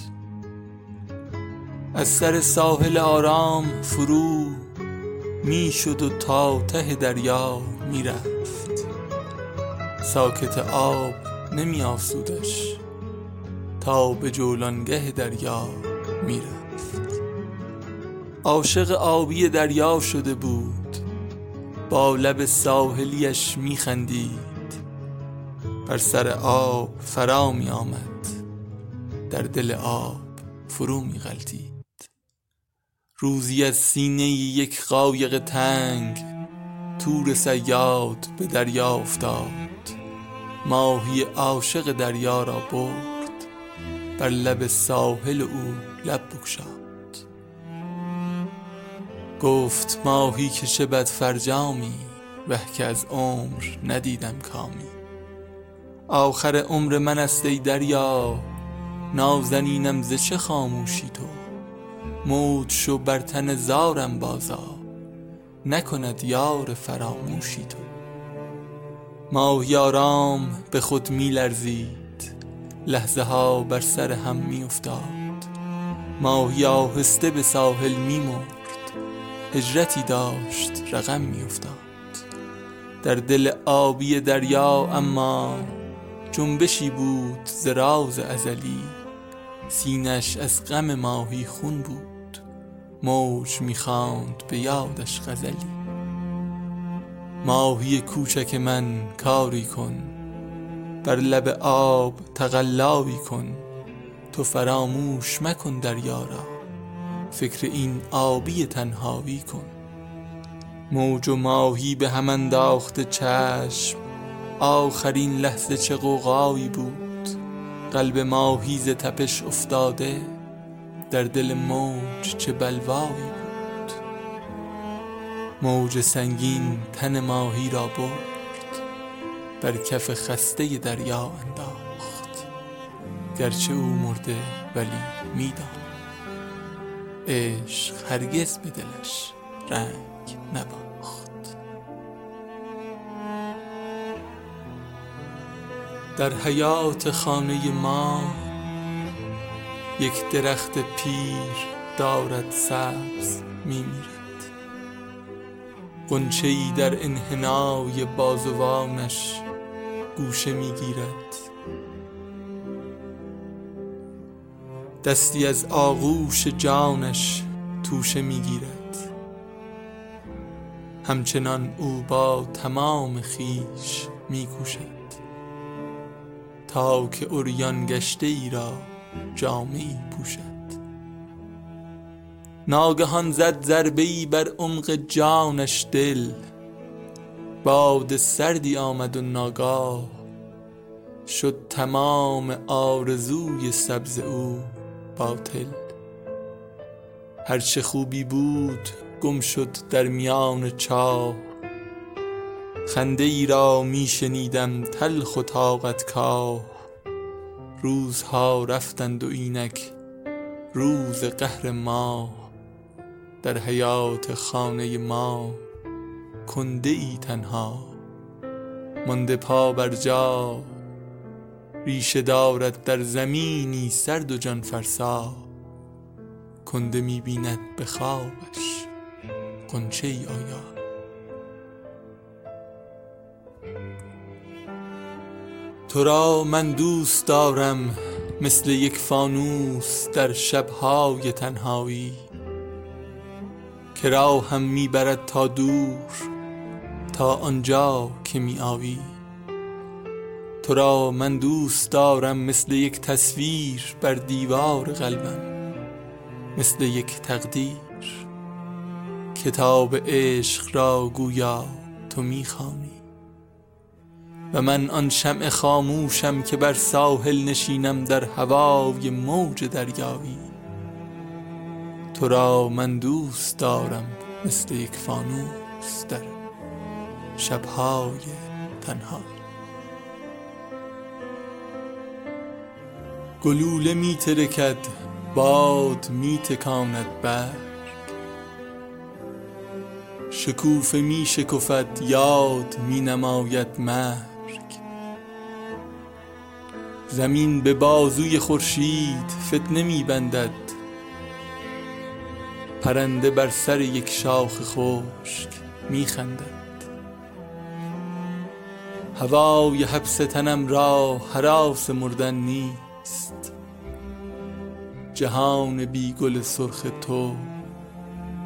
از سر ساحل آرام فرو می شد و تا ته دریا می رفت ساکت آب نمی آسودش تا به جولانگه دریا می رفت عاشق آبی دریا شده بود با لب ساحلیش می خندید بر سر آب فرا می آمد در دل آب فرو می غلطید روزی از سینه یک قایق تنگ تور سیاد به دریا افتاد. ماهی عاشق دریا را برد. بر لب ساحل او لب بگشاد گفت ماهی که چه بد فرجامی وه که از عمر ندیدم کامی. آخر عمر من است ای دریا نازنینم ز چه خاموشی تو؟ موج شو بر تن زارم بازا نکند یار فراموشی تو. ماهی آرام به خود می لرزید. لحظه ها بر سر هم می افتاد. ماهی آهسته به ساحل می مرد. هجرتی داشت رقم می افتاد. در دل آبی دریا اما جنبشی بود زراز ازلی. سینش از غم ماهی خون بود. موج می‌خواند به یادش غزلی. ماهی کوچک من کاری کن. بر لب آب تقلایی کن. تو فراموش مکن دریا را. فکر این آبی تنهایی کن. موج و ماهی به هم انداخته چشم. آخرین لحظه چه قوقایی بود. قلب ماهی ز تپش افتاده. در دل موج چه بلوایی موج سنگین تن ماهی را برد بر کف خسته دریا انداخت. گرچه او مرده ولی میدان عشق هرگز به دلش رنگ نباخت. در حیات خانه ما یک درخت پیر دارد سبز میمیرد. قنچه در انحنای بازوانش گوشه می‌گیرد دستی از آغوش جانش توشه می‌گیرد همچنان او با تمام خیش میکوشد تا که اوریان گشته ای را جامعی پوشد. ناگهان زد ضربه ای بر عمق جانش دل. باد سردی آمد و ناگاه شد تمام آرزوی سبز او باطل. هرچه خوبی بود گم شد در میان چاه. خنده ای را می شنیدم تلخ و طاقت کاه. روزها رفتند و اینک روز قهر ما در حیات خانه ما کنده ای تنها مانده پا بر جا ریشه دارد در زمینی سرد و جان فرسا. کنده می بیند به خوابش قنچه ای آیا. تو را من دوست دارم مثل یک فانوس در شبهای تنهایی. که راهم می‌برد تا دور تا آنجا که می آوی تو را من دوست دارم مثل یک تصویر بر دیوار قلبم مثل یک تقدیر. کتاب عشق را گویا تو می‌خوانی. و من آن شمع خاموشم که بر ساحل نشینم در هوای موج دریایی. تو را من دوست دارم مثل یک فانوس در شبهای تنهایی گلوله می ترکد باد می تکاند برگ. شکوفه می شکفد یاد می نماید مرگ. زمین به بازوی خورشید فتنه می بندد پرنده بر سر یک شاخ خشک می خندد. هوای حبس تنم را حراس مردن نیست. جهان بی گل سرخ تو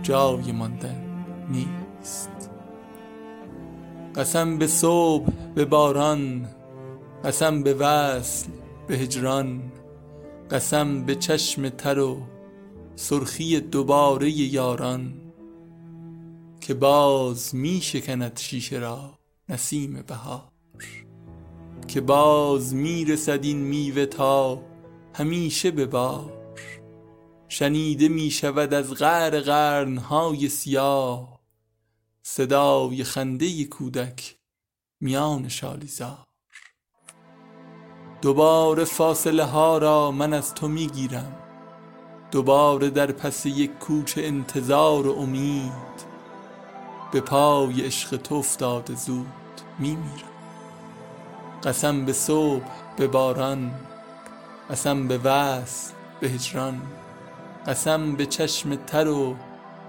جای ماندن نیست. قسم به صبح به باران قسم به وصل به هجران قسم به چشم تر و سرخی دوباره یاران که باز می شکند شیشه را نسیم بهار. که باز می رسد این میوه تا همیشه به بار. شنیده می شود از غر قرنهای سیاه صدای خنده کودک میان شالیزار. دوباره فاصله ها را من از تو می گیرم دوباره در پس یک کوچه انتظار و امید. به پای عشق تو افتاده زود می میرم قسم به صبح به باران. قسم به وصل به هجران. قسم به چشم تر و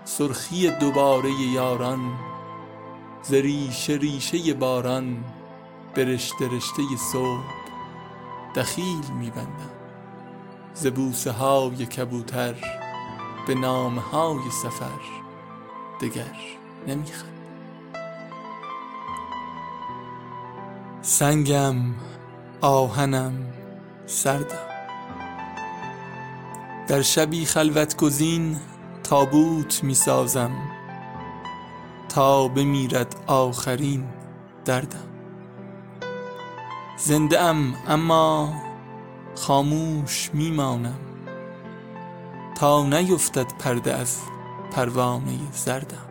سرخی دوباره یاران. ز ریشه ریشه باران به رشته رشته صبح دخیل میبندم. ز بوسه های کبوتر به نامه های سفر دگر نمیخند سنگم آهنم سردم. در شبی خلوت گزین تابوت می سازم تا بمیرد آخرین دردم. زنده ام اما خاموش میمانم تا نیفتد پرده از پروانه زردم.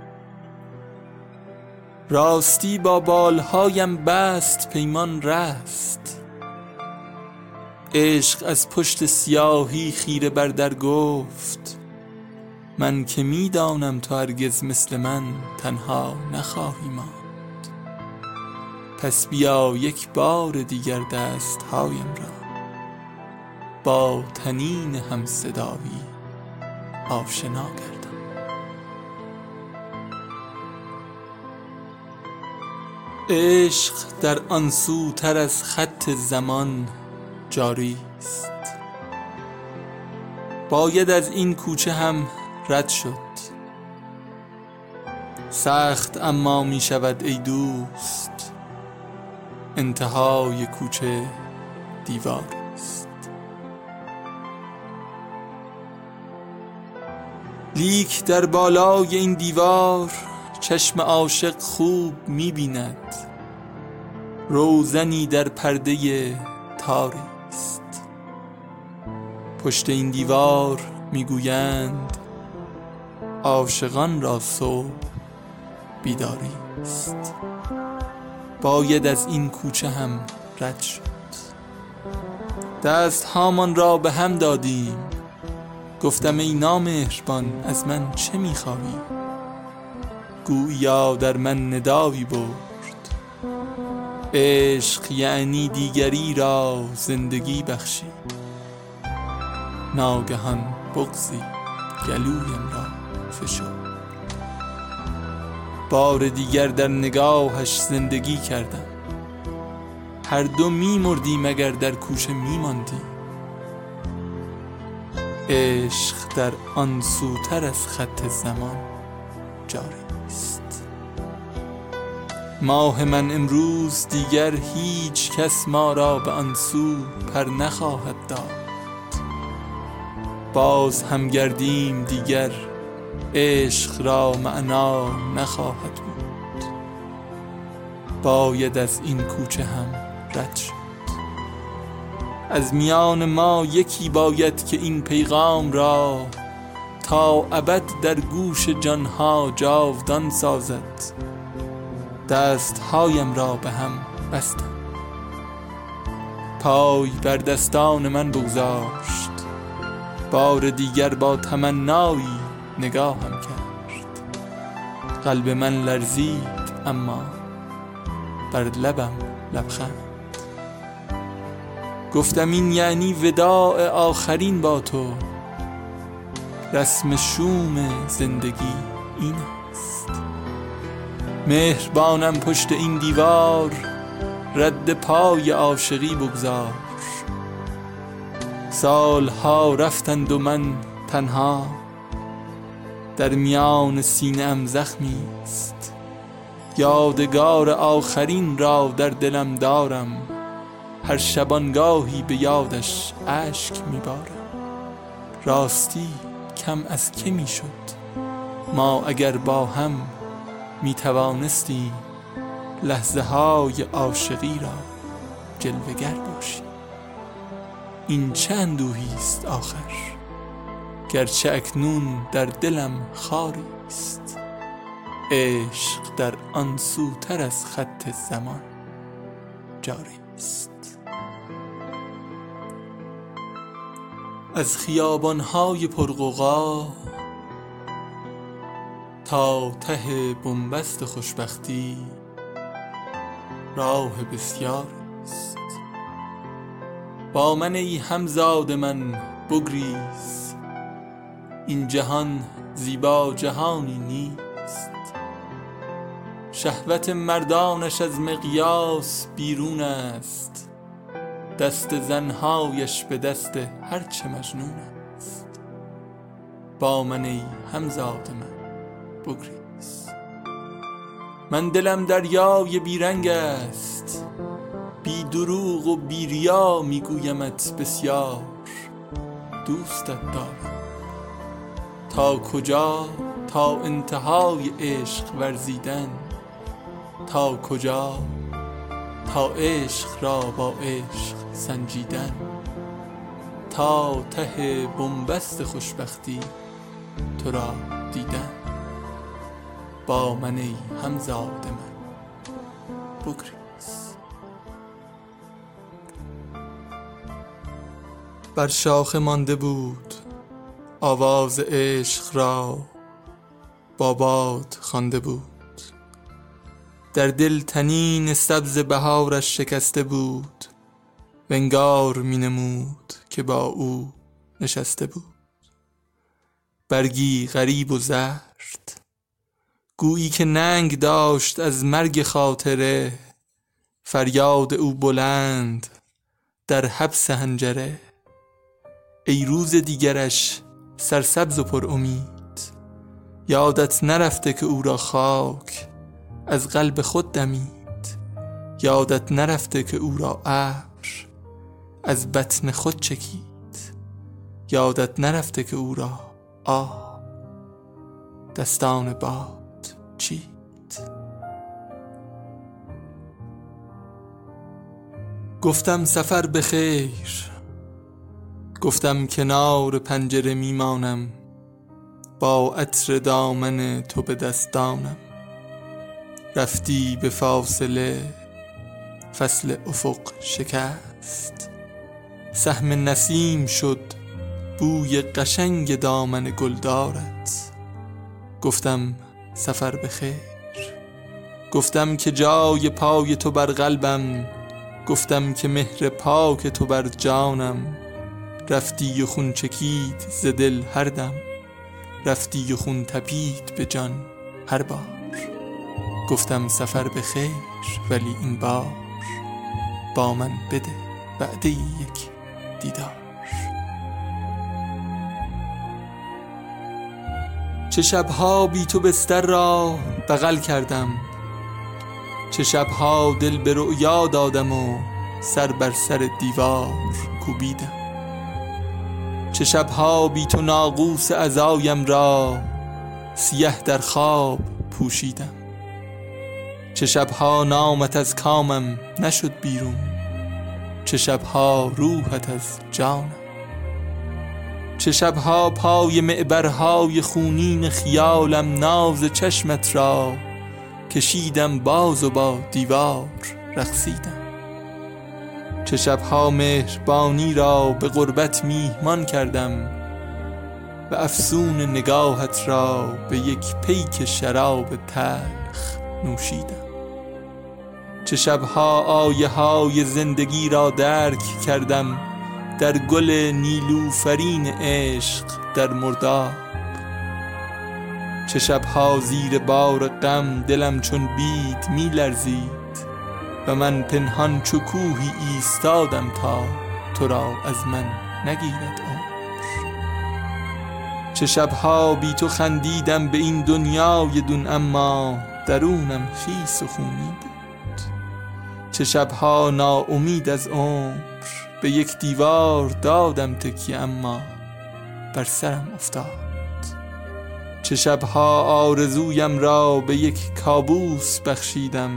راستی با بالهایم بست پیمان رست. عشق از پشت سیاهی خیره بر در گفت من که می‌دانم تو هرگز مثل من تنها نخواهی ماند. پس بیا یک بار دیگر دست هایم را. با تنین هم صدایی آشنا کردم عشق در آن سوتر از خط زمان جاری است. باید از این کوچه هم رد شد. سخت اما می شود ای دوست. انتهای کوچه دیوار است. لیک در بالای این دیوار چشم عاشق خوب می بیند روزنی در پرده تاری پشت این دیوار می‌گویند عاشقان را صبح بیداری است. باید از این کوچه هم رد شد. دست هامان را به هم دادیم. گفتم ای نامهربان از من چه می‌خواهی گویا در من ندایی برد. عشق یعنی دیگری را زندگی بخشی. ناگهان بغزی گلویم را فشرد بار دیگر در نگاهش زندگی کردم. هر دو میمردیم اگر در کوچه میماندیم عشق در آن سوتر از خط زمان جاری است ماه من امروز دیگر هیچ کس ما را به آن سو پر نخواهد داد. باز هم گردیم دیگر عشق را معنا نخواهد بود. باید از این کوچه هم رد شد. از میان ما یکی باید که این پیغام را تا ابد در گوش جانها جاودان سازد. دستهایم را به هم بستم. پای بر دستان من بگذاشت. بار دیگر با تمنایی نگاهم کرد. قلب من لرزید اما بر لبم لبخند. گفتم این یعنی وداع آخرین با تو. رسم شوم زندگی این است. مهربانم پشت این دیوار رد پای عاشقی بگذار. سالها رفتند و من تنها در میان سینه ام زخمی است. یادگار آخرین را در دلم دارم. هر شبانگاهی به یادش اشک میبارم راستی کم از که می‌شد؟ ما اگر با هم می‌توانستیم لحظه های عاشقی را جلوگر باشیم. این اندوهی است آخر؟ گرچه اکنون در دلم خاری است. عشق در آن سوتر از خط زمان جاری است. از خیابانهای پرغوغا تا ته بنبست خوشبختی راه بسیار است. با من ای همزاد من بگریز این جهان زیبا جهانی نیست. شهوت مردانش از مقیاس بیرون است. دست زنهایش به دست هرچه مجنون است. با من ای همزاد من بگریز. من دلم دریای بیرنگ است. بی دروغ و بی ریا میگویمت بسیار. دوستت دارم. تا کجا؟ تا انتهای عشق ورزیدن. تا کجا؟ تا عشق را با عشق سنجیدن. تا ته بنبست خوشبختی تو را دیدن. با من ای همزاد من. بگریز. بر شاخه مانده بود آواز عشق را با باد خوانده بود. در دل تنین سبز بهارش شکسته بود ونگار می نمود که با او نشسته بود. برگی غریب و زرد گویی که ننگ داشت از مرگ خاطره فریاد او بلند در حبس هنجره. ای روز دیگرش سرسبز و پر امید یادت نرفته که او را خاک از قلب خود دمید. یادت نرفته که او را ابر از بطن خود چکید. یادت نرفته که او را آه دستان باد چید. گفتم سفر به خیر. گفتم کنار پنجره میمانم. با عطر دامن تو به دستانم. رفتی به فاصله فصل افق شکست. سهم نسیم شد بوی قشنگ دامن گلدارت. گفتم سفر به خیر. گفتم که جای پای تو بر قلبم. گفتم که مهر پاک تو بر جانم. رفتی و خون چکید ز دل هر دم. رفتی و خون تپید به جان هر بار. گفتم سفر به خیر ولی این بار با من بده بعد یک دیدار. چه شبها بی تو بستر را بغل کردم. چه شبها دل به رؤیا دادم و سر بر سر دیوار کوبیدم. چه شبها بی تو ناقوس ازایم را سیه در خواب پوشیدم. چه شبها نامت از کامم نشد بیرون چه شبها روحت از جانم. چه شبها پای معبرهای خونین خیالم ناز چشمت را کشیدم باز و با دیوار رقصیدم. چه شبها مهربانی را به غربت میهمان کردم و افسون نگاهت را به یک پیک شراب تلخ نوشیدم. چه شبها آیه های زندگی را درک کردم در گل نیلوفرین عشق در مرداب چه شبها زیر بار غم دلم چون بید می لرزید و من پنهان چو کوهی ایستادم تا تو را از من نگیرد عمر. چه شبها بی تو خندیدم به این دنیای دون اما درونم خیس و خونی بود چه شبها ناامید از عمر به یک دیوار دادم تکی اما بر سرم افتاد. چه شبها آرزویم را به یک کابوس بخشیدم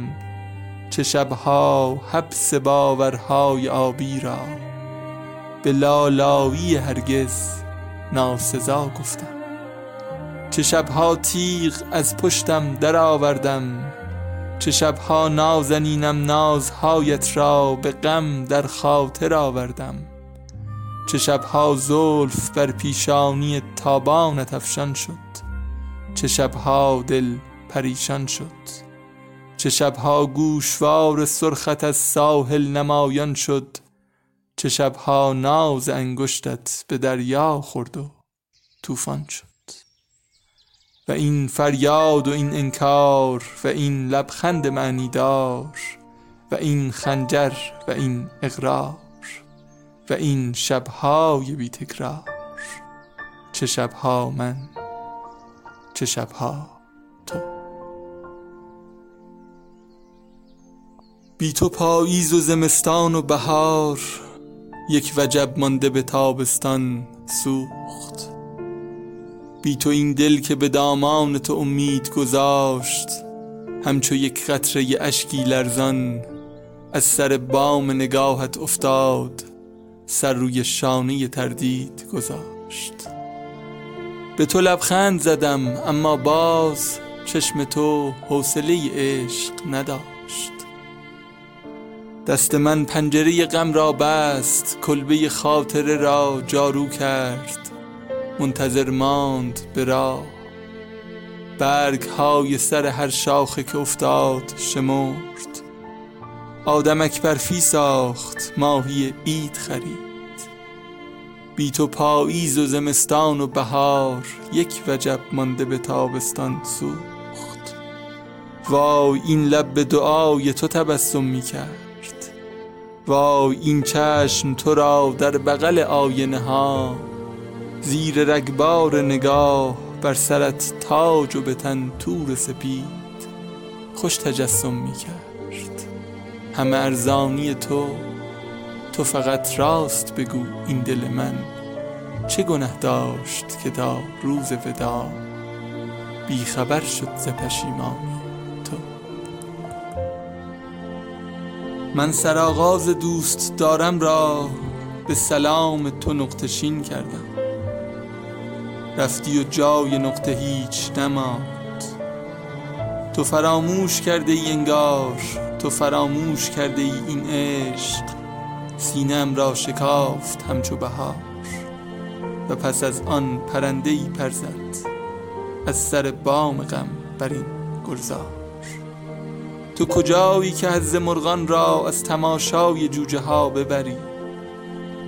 چه شبها حبس باورهای آبی را به لالایی هرگز ناسزا گفتم. چه شبها تیغ از پشتم درآوردم چه شبها نازنینم نازهایت را به غم در خاطر آوردم. چه شبها زلف بر پیشانی تابانت افشان شد. چه شبها دل پریشان شد. چه شبها گوشوار سرخت از ساحل نمایان شد. چه شبها ناز انگشتت به دریا خورد و طوفان شد. و این فریاد و این انکار و این لبخند معنیدار و این خنجر و این اقرار و این شبهای بی تکرار. چه شبها من چه شبها تو. بی تو پاییز و زمستان و بهار یک وجب مانده به تابستان سوخت. بی تو این دل که به دامان تو امید گذاشت. همچو یک قطره اشکی لرزان از سر بام نگاهت افتاد سر روی شانه تردید گذاشت. به تو لبخند زدم اما باز چشم تو حوصله عشق نداشت. دست من پنجره غم را بست کلبه خاطره را جارو کرد. منتظر ماند به راه. برگ های سر هر شاخه که افتاد شمرد. آدمک برفی ساخت ماهی عید خرید. بی تو پاییز و زمستان و بهار یک وجب مانده به تابستان سوخت. وای این لب به دعای تو تبسم می کرد. وای این چشم تو را در بغل آینه ها. زیر رگبار نگاه بر سرت تاج و به تن تور سپید خوش تجسم می کرد. همه ارزانی تو تو فقط راست بگو این دل من چه گنه داشت که تا روز ودا بی خبر شد ز پشیمانی تو. من سرآغاز دوست دارم را به سلام تو نقطشین کردم. رفتی و جای نقطه هیچ نماند. تو فراموش کرده ای انگار تو فراموش کرده ای این عشق. سینم را شکافت همچو بهار. و پس از آن پرنده ای پرزد از سر بام غم بر این گلزار. تو کجایی که حز مرغان را از تماشای جوجه ها ببری؟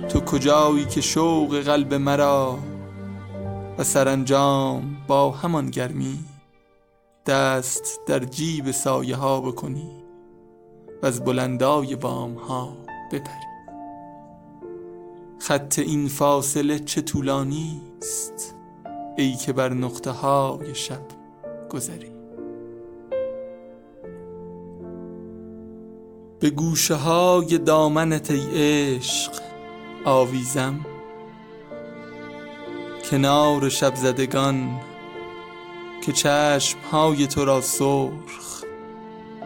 تو کجایی که شوق قلب مرا و سرانجام با همان گرمی دست در جیب سایه ها بکنی و از بلندای بام ها بپری. خط این فاصله چه طولانی است؟ ای که بر نقطه های شب گذری. به گوشه های دامنت ای عشق آویزم کنار شب زدگان که چشم های تو را سرخ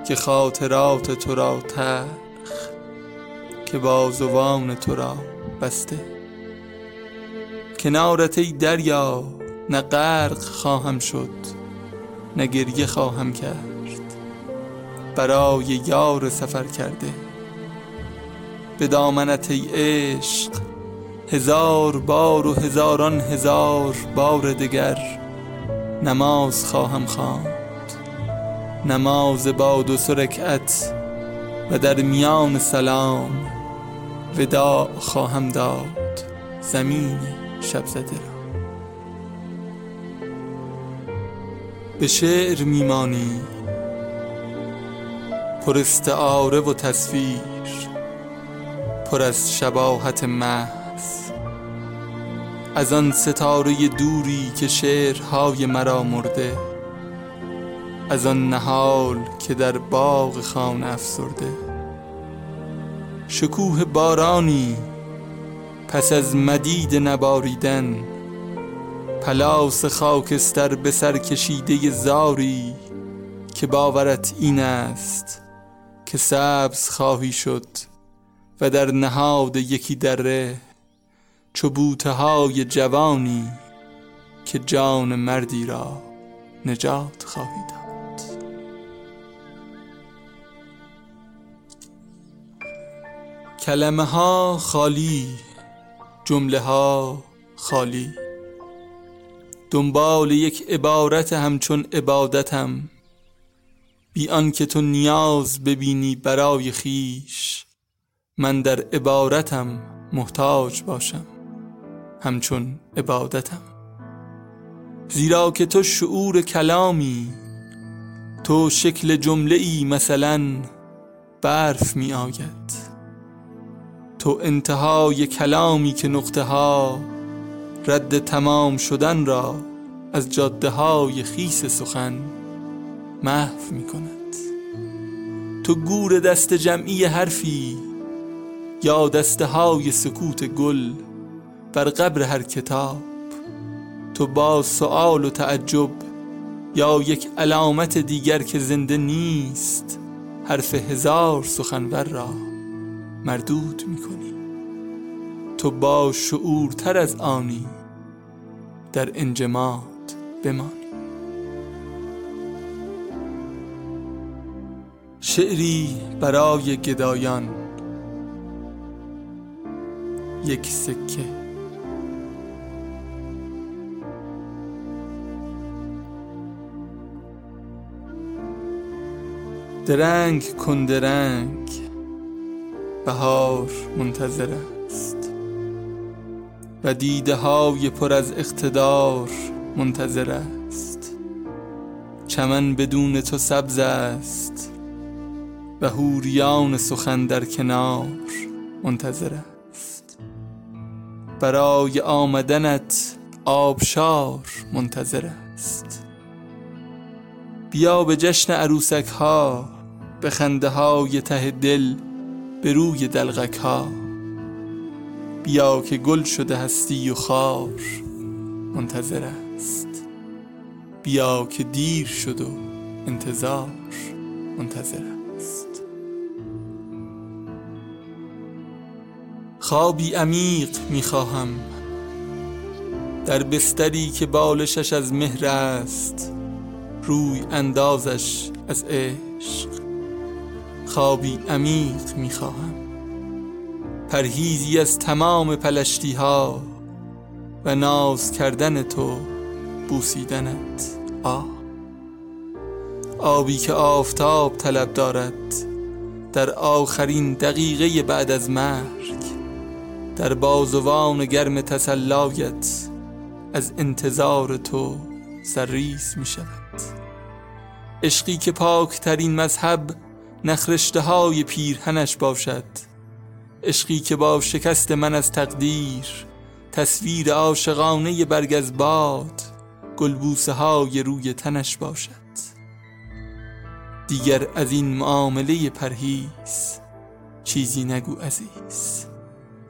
که خاطرات تو را تخ که بازوان تو را بسته. کنارت ای دریا نه غرق خواهم شد نه گریه خواهم کرد. برای یار سفر کرده به دامنت ای عشق هزار بار و هزاران هزار بار دگر نماز خواهم خواند. نماز با دو سرکت و در میان سلام وداع خواهم داد. زمین شب زده را. به شعر میمانی پر استعاره و تصویر پر از شباهت محض از آن ستاره دوری که شعرهای مرا مرده از آن نهال که در باغ خانه افسرده. شکوه بارانی پس از مدید نباریدن پلاس خاکستر به سر کشیده زاری که باورت این است که سبز خواهی شد و در نهاد یکی دره چو های جوانی که جان مردی را نجات خواهی داد. کلمه ها خالی جمله ها خالی. دنبال یک عبارت همچون عبادتم. بی که تو نیاز ببینی برای خیش من در عبارتم محتاج باشم. همچون عبادتم. زیرا که تو شعور کلامی تو شکل جمله ای مثلا برف می آید تو انتهای کلامی که نقطه ها رد تمام شدن را از جاده های خیس سخن محو می کند تو گور دست جمعی حرفی یا دسته های سکوت گل بر قبر هر کتاب. تو با سوال و تعجب یا یک علامت دیگر که زنده نیست حرف هزار سخنور را مردود می کنی تو با شعورتر از آنی در انجماد بمانی. شعری برای گدایان یک سکه. درنگ کن درنگ. بهار منتظر است. و دیده های پر از اقتدار منتظر است. چمن بدون تو سبز است. و هوریان سخن در کنار منتظر است. برای آمدنت آبشار منتظر است. بیا به جشن عروسک ها به خنده های ته دل به روی دلغک ها بیا که گل شده هستی و خار منتظر است. بیا که دیر شد و انتظار منتظر است. خوابی عمیق می‌خواهم در بستری که بالشش از مهر است روی اندازش از عشق. خوابی عمیق می‌خواهم. پرهیزی از تمام پلشتی ها و ناز کردن تو بوسیدنت. آه. آبی که آفتاب طلب دارد در آخرین دقیقه بعد از مرگ در بازوان گرم تسلایت از انتظار تو سرریز می شود عشقی که پاکترین مذهب نخرشته های پیرهنش باشد. عشقی که با شکست من از تقدیر تصویر عاشقانه برگ از باد گلبوسه های روی تنش باشد. دیگر از این معامله پرهیز چیزی نگو عزیز.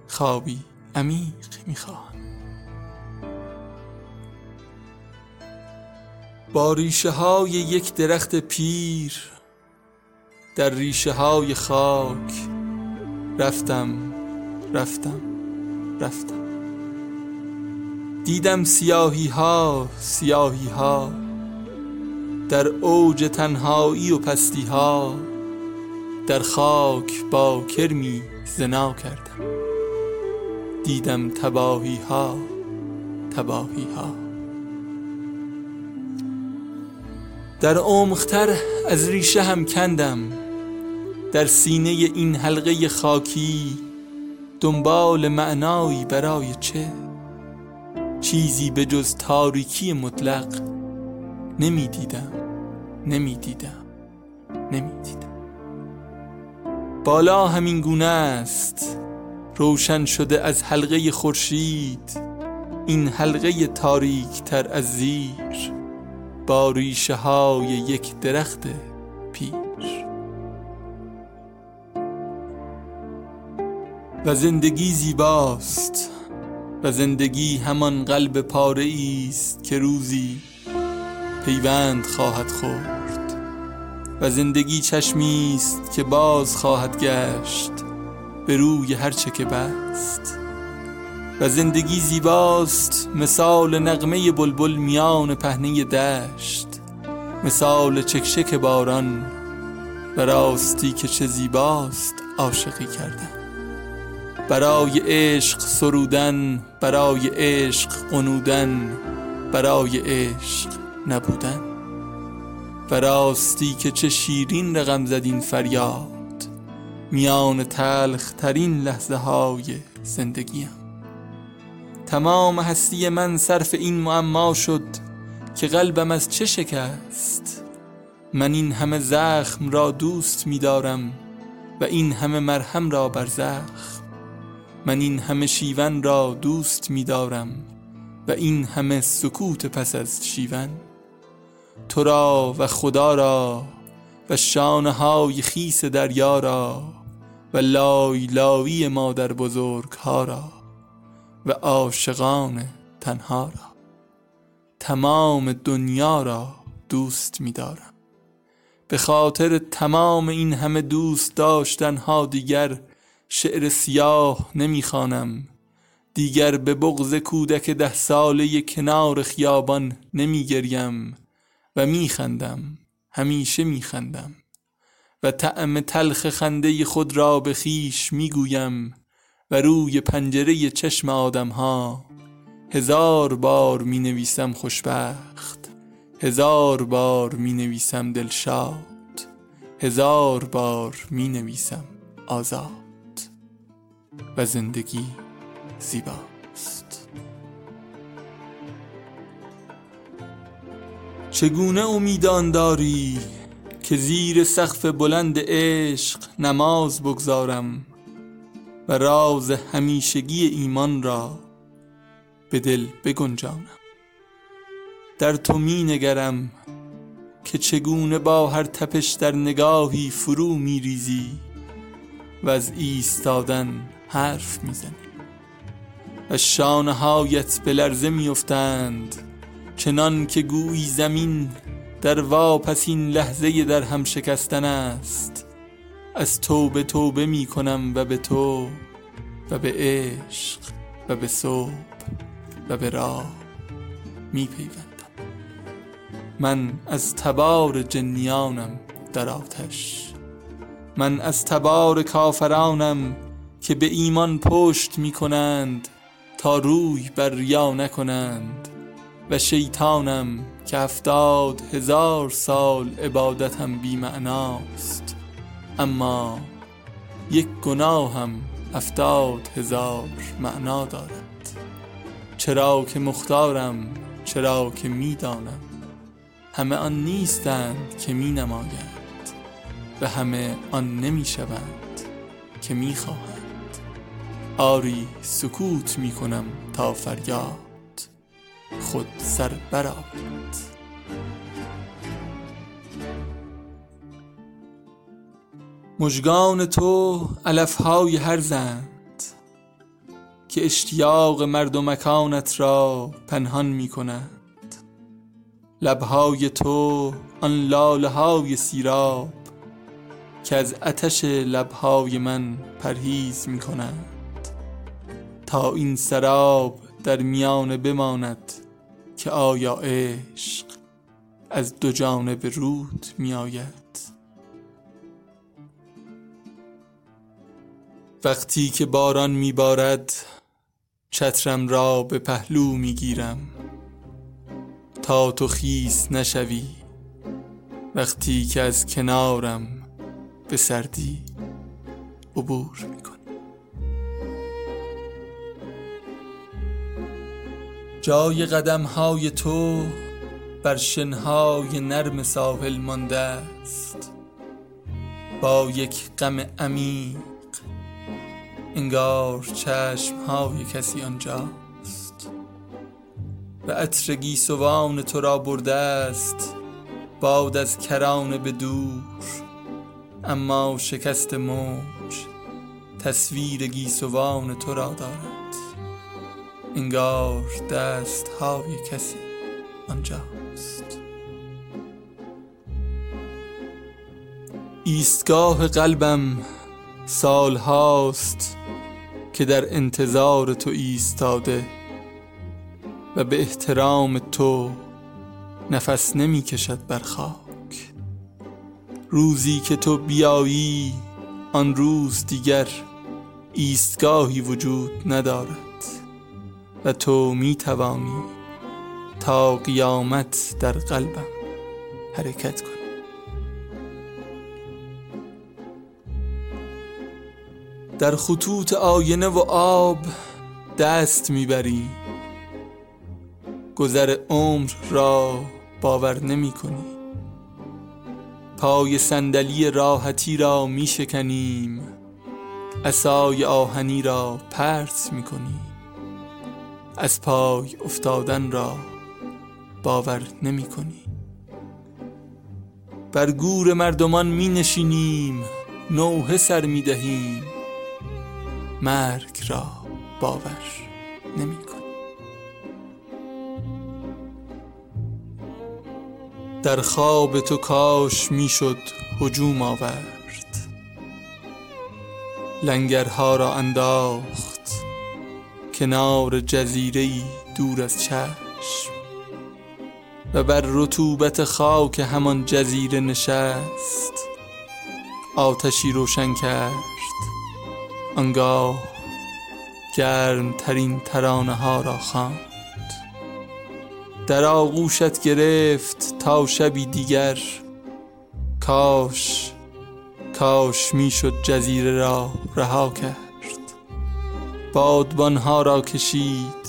خوابی عمیق می‌خواهم با های یک درخت پیر در ریشه های خاک. رفتم رفتم رفتم. دیدم سیاهی ها سیاهی ها. در اوج تنهایی و پستی ها. در خاک با کرمی زنا کردم. دیدم تباهی ها تباهی ها. در عمقتر از ریشه هم کندم. در سینه این حلقه خاکی دنبال معنایی برای چه؟ چیزی به جز تاریکی مطلق نمی‌دیدم نمی‌دیدم نمی‌دیدم. بالا همین گونه است. روشن شده از حلقه خورشید این حلقه تاریک تر از زیر با ریشه های یک درخت پیر. و زندگی زیباست و زندگی همان قلب پاره است که روزی پیوند خواهد خورد و زندگی چشمی است که باز خواهد گشت به روی هر چه که بست و زندگی زیباست مثال نغمه بلبل میان پهنه دشت مثال چکشک باران و راستی که چه زیباست عاشقی کردن برای عشق سرودن برای عشق قنودن برای عشق نبودن. و راستی که چه شیرین رقم زدین فریاد میان تلخ ترین لحظه های زندگیم. تمام هستی من صرف این معما شد که قلبم از چه شکست؟ من این همه زخم را دوست می‌دارم و این همه مرهم را بر زخم. من این همه شیون را دوست می دارم و این همه سکوت پس از شیون. تو را و خدا را و شانه های خیس دریا را و لای لاوی مادر بزرگ ها را و عاشقان تنها را. تمام دنیا را دوست می دارم به خاطر تمام این همه دوست داشتن ها دیگر شعر سیاه نمی‌خوانم. دیگر به بغز کودک ده ساله کنار خیابان نمیگریم و میخندم همیشه میخندم. و طعم تلخ خنده خود را به خیش می‌گویم و روی پنجره چشم آدم ها هزار بار می نویسم خوشبخت هزار بار می نویسم دلشاد هزار بار می نویسم آزاد. و زندگی زیباست. چگونه امیدان داری که زیر سقف بلند عشق نماز بگذارم و راز همیشگی ایمان را به دل بگنجانم؟ در تو می نگرم که چگونه با هر تپش در نگاهی فرو می ریزی و از ایستادن حرف می‌زنی. و شانه هایت به لرزه میافتند. چنان که گویی زمین در واپسین لحظه در هم شکستن است. از توبه توبه می کنم و به تو و به عشق و به صبح و به راه می پیوندم من از تبار جنیانم در آتش. من از تبار کافرانم که به ایمان پشت می کنند تا روی بر ریا نکنند. و شیطانم که هفتاد هزار سال عبادتم بی معناست اما یک گناه هم هفتاد هزار معنا دارد. چرا که مختارم چرا که می‌دانم. همه آن نیستند که می نمایند و همه آن نمی شوند که می خواهند آری سکوت می کنم تا فریاد. خود سر برآورد. مژگان تو علفهای هر زند که اشتیاق مرد و مکانت را پنهان می کند لبهای تو آن لاله های سیراب که از اتش لبهای من پرهیز می کنند تا این سراب در میان بماند که آیا عشق از دو جانب رود می آید وقتی که باران می بارد چترم را به پهلو می گیرم تا تو خیس نشوی وقتی که از کنارم به سردی عبور جای قدم های تو بر شنهای نرم ساحل مانده است. با یک غم عمیق انگار چشم های کسی آنجاست. و عطر گیسوان تو را برده است. باد از کرانه به دور اما شکست موج تصویر گیسوان تو را دارد. انگار دست های کسی آنجاست. ایستگاه قلبم سال هاست که در انتظار تو ایستاده و به احترام تو نفس نمی کشد بر خاک. روزی که تو بیایی آن روز دیگر ایستگاهی وجود ندارد. و تو می توانی تا قیامت در قلبم حرکت کنی. در خطوط آینه و آب دست می‌بری. گذر عمر را باور نمی کنی پای صندلی راحتی را می شکنیم عصای آهنی را پرت می کنیم از پای افتادن را باور نمی کنی. بر گور مردمان می نشینیم نوه سر می دهیم. مرگ را باور نمی کنی. در خواب تو کاش می شد هجوم آورد. لنگرها را انداخت کنار جزیره دور از چشم و بر رطوبت خاک همان جزیره نشست آتشی روشن کرد. آنگاه گرم ترین ترانه ها را خواند. در آغوشت گرفت تا شبی دیگر. کاش کاش می‌شد جزیره را رها کرد. بادبانها را کشید.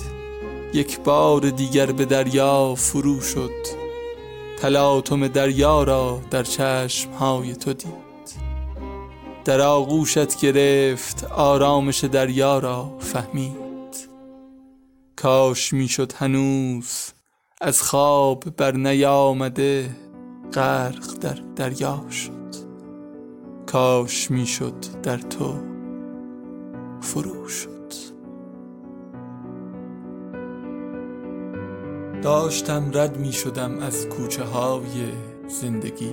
یک بار دیگر به دریا فرو شد. تلاطم دریا را در چشمهای تو دید. در آغوشت گرفت آرامش دریا را فهمید. کاش می‌شد هنوز از خواب بر نیامده غرق در دریا شد. کاش می‌شد در تو فرو داشتم رد می شدم از کوچه های زندگی.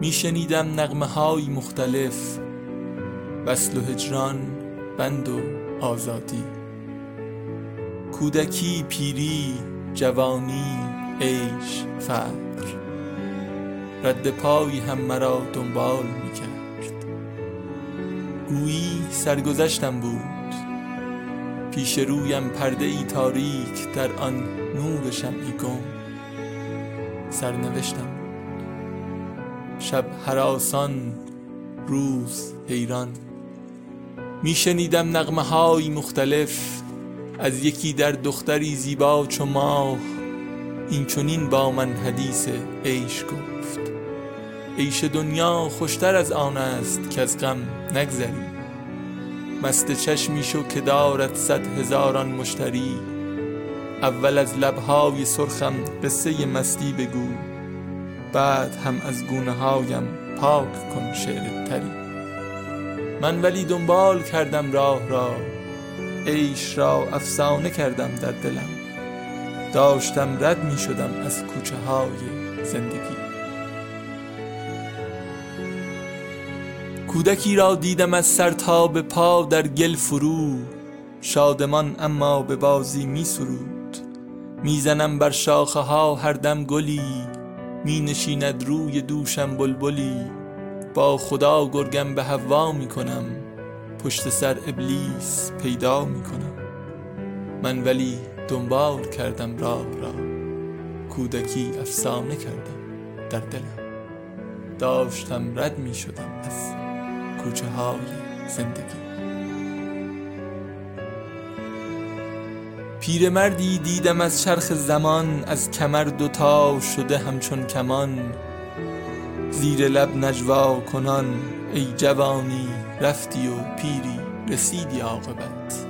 می شنیدم نغمه های مختلف وصل و هجران بند و آزادی. کودکی پیری جوانی عیش فقر. رد پایی هم مرا دنبال می کرد. گویی سرگذشتم بود. پیش رویم پرده ای تاریک در آن نور شمعی گم. سرنوشتم. شب حراسان روز حیران. میشنیدم نغمه های مختلف از یکی در دختری زیبا چو ماه. این چونین با من حدیث عیش گفت. عیش دنیا خوشتر از آن است که از غم نگذری. مست چشمی شو که دارد صد هزاران مشتری. اول از لبهای سرخم قصه مستی بگو بعد هم از گونه هایم پاک کن شعر تری. من ولی دنبال کردم راه را عیش را افسانه کردم در دلم. داشتم رد می شدم از کوچه های زندگی. کودکی را دیدم از سر تا به پا در گل فرو. شادمان اما به بازی می سرود. می‌زنم بر شاخه ها هر دم گلی. می نشیند روی دوشم بلبلی. با خدا گرگم به هوا می کنم. پشت سر ابلیس پیدا می کنم. من ولی دنبال کردم راه را. کودکی افسانه کردم در دلم. داشتم رد می شدم. از کوچه های زندگی. پیرمردی دیدم از چرخ زمان از کمر دوتا شده همچون کمان. زیر لب نجوا کنان ای جوانی رفتی و پیری رسیدی عاقبت.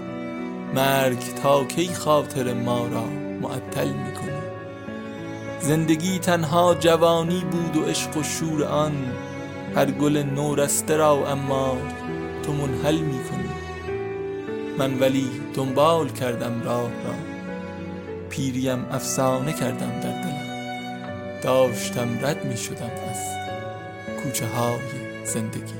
مرگ تا کی خاطر ما را معطل می‌کنی؟ زندگی تنها جوانی بود و عشق و شور آن. هر گل نورسته را اما تو منحل می‌کنی من ولی دنبال کردم راه را. پیریم افسانه کردم در دلم. داشتم رد می شدم از کوچه های زندگی.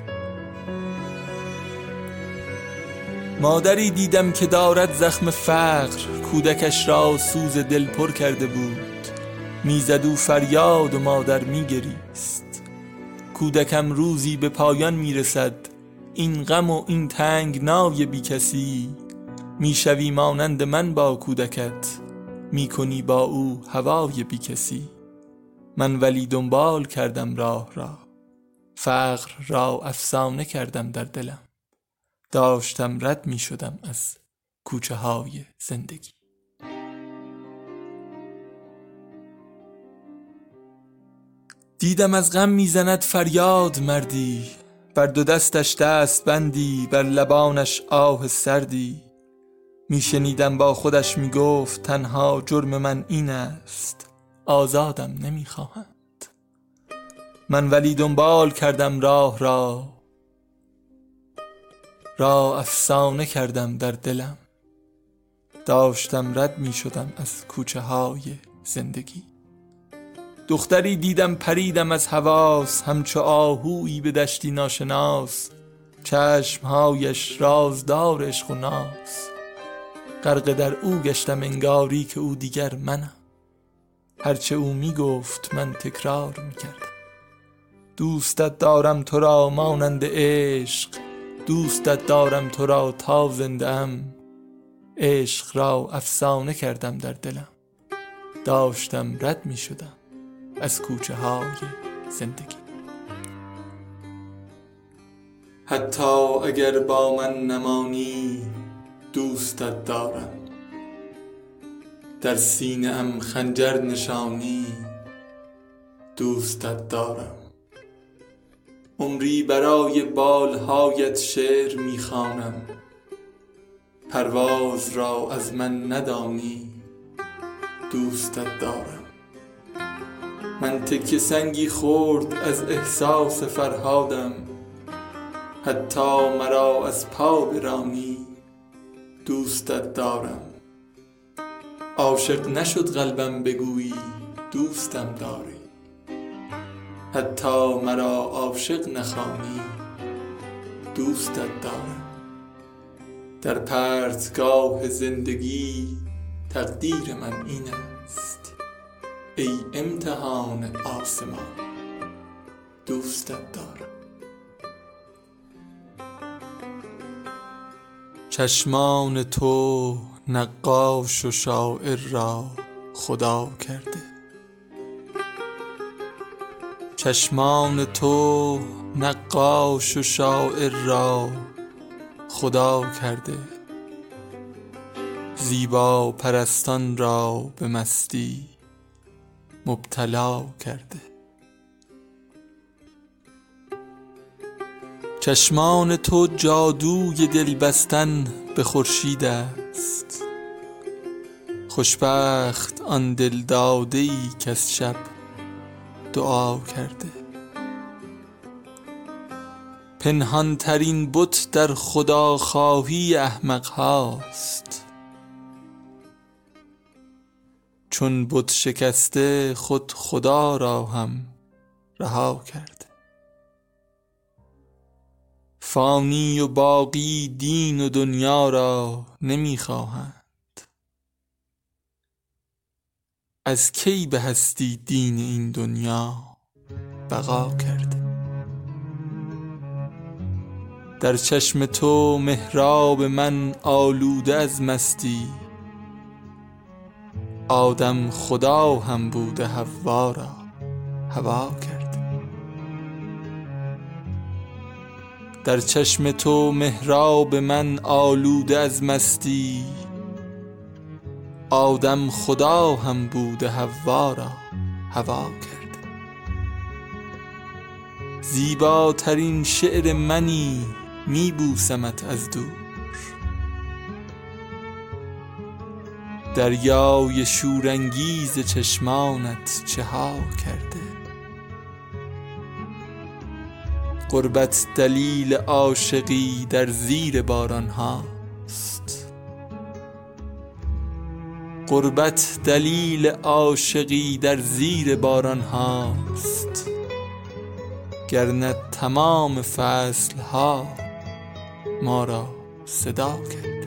مادری دیدم که دارد زخم فقر. کودکش را سوز دل پر کرده بود. می‌زد و فریاد و مادر میگریست کودکم روزی به پایان می‌رسد. این غم و این تنگ نای بی کسی. می‌شوی مانند من با کودکت. می‌کنی با او هوای بی کسی. من ولی دنبال کردم راه را. فقر را افسانه کردم در دلم. داشتم رد می شدم از کوچه های زندگی. دیدم از غم می‌زند فریاد مردی. بر دو دستش دست بندی بر لبانش آه سردی. میشنیدم با خودش می‌گفت تنها جرم من این است. آزادم نمی‌خواهند من ولی دنبال کردم راه را. را افسانه کردم در دلم. داشتم رد می شدم از کوچه های زندگی. دختری دیدم پریدم از حواس همچو آهویی به دشتی ناشناس. چشمهایش رازدار عشق و ناز غرق در او گشتم انگاری که او دیگر منم. هرچه او می گفت من تکرار می کردم دوستت دارم تو را مانند عشق. دوستت دارم تو را تا زنده عشق را افسانه کردم در دلم. داشتم رد می شدم از کوچه های زندگی. حتی اگر با من نمانی دوستت دارم. در سینه خنجر نشانی دوستت دارم. عمری برای بالهایت شعر می‌خوانم پرواز را از من ندانی دوستت دارم. من تکه سنگی خورد از احساس فرهادم حتی مرا از پا برانی دوستت دارم. عاشق نشد قلبم بگویی دوستم داری. حتی مرا عاشق نخوانی دوستت دارم. در پرتگاه زندگی تقدیر من این است. ای امتحان آسمان دوستت دارم. چشمان تو نقاش و شاعر را خدا کرده. چشمان تو نقاش و شاعر را خدا کرده. زیبا پرستان را به مستی مبتلا کرده. چشمان تو جادوی دل بستن به خورشید است. خوشبخت آن دل داده ای که از شب دعا کرده. پنهان ترین بت در خدا خواهی احمق هاست چون بت شکسته خود خدا را هم رها کرده. فانی و باقی دین و دنیا را نمی‌خواهند. از کی به هستی دین این دنیا بقا کرده؟ در چشم تو محراب من آلوده از مستی آدم خدا هم بوده حوا را هوا کرده در چشم تو محراب من آلوده از مستی. آدم خدا هم بوده حوا را هوا کرده زیباترین شعر منی می بوسمت از دور. دریای شورانگیز چشمانت چه ها کرده؟ غربت دلیل عاشقی در زیر باران هاست. غربت دلیل عاشقی در زیر باران هاست. گرنه تمام فصل ها ما را صدا کرد.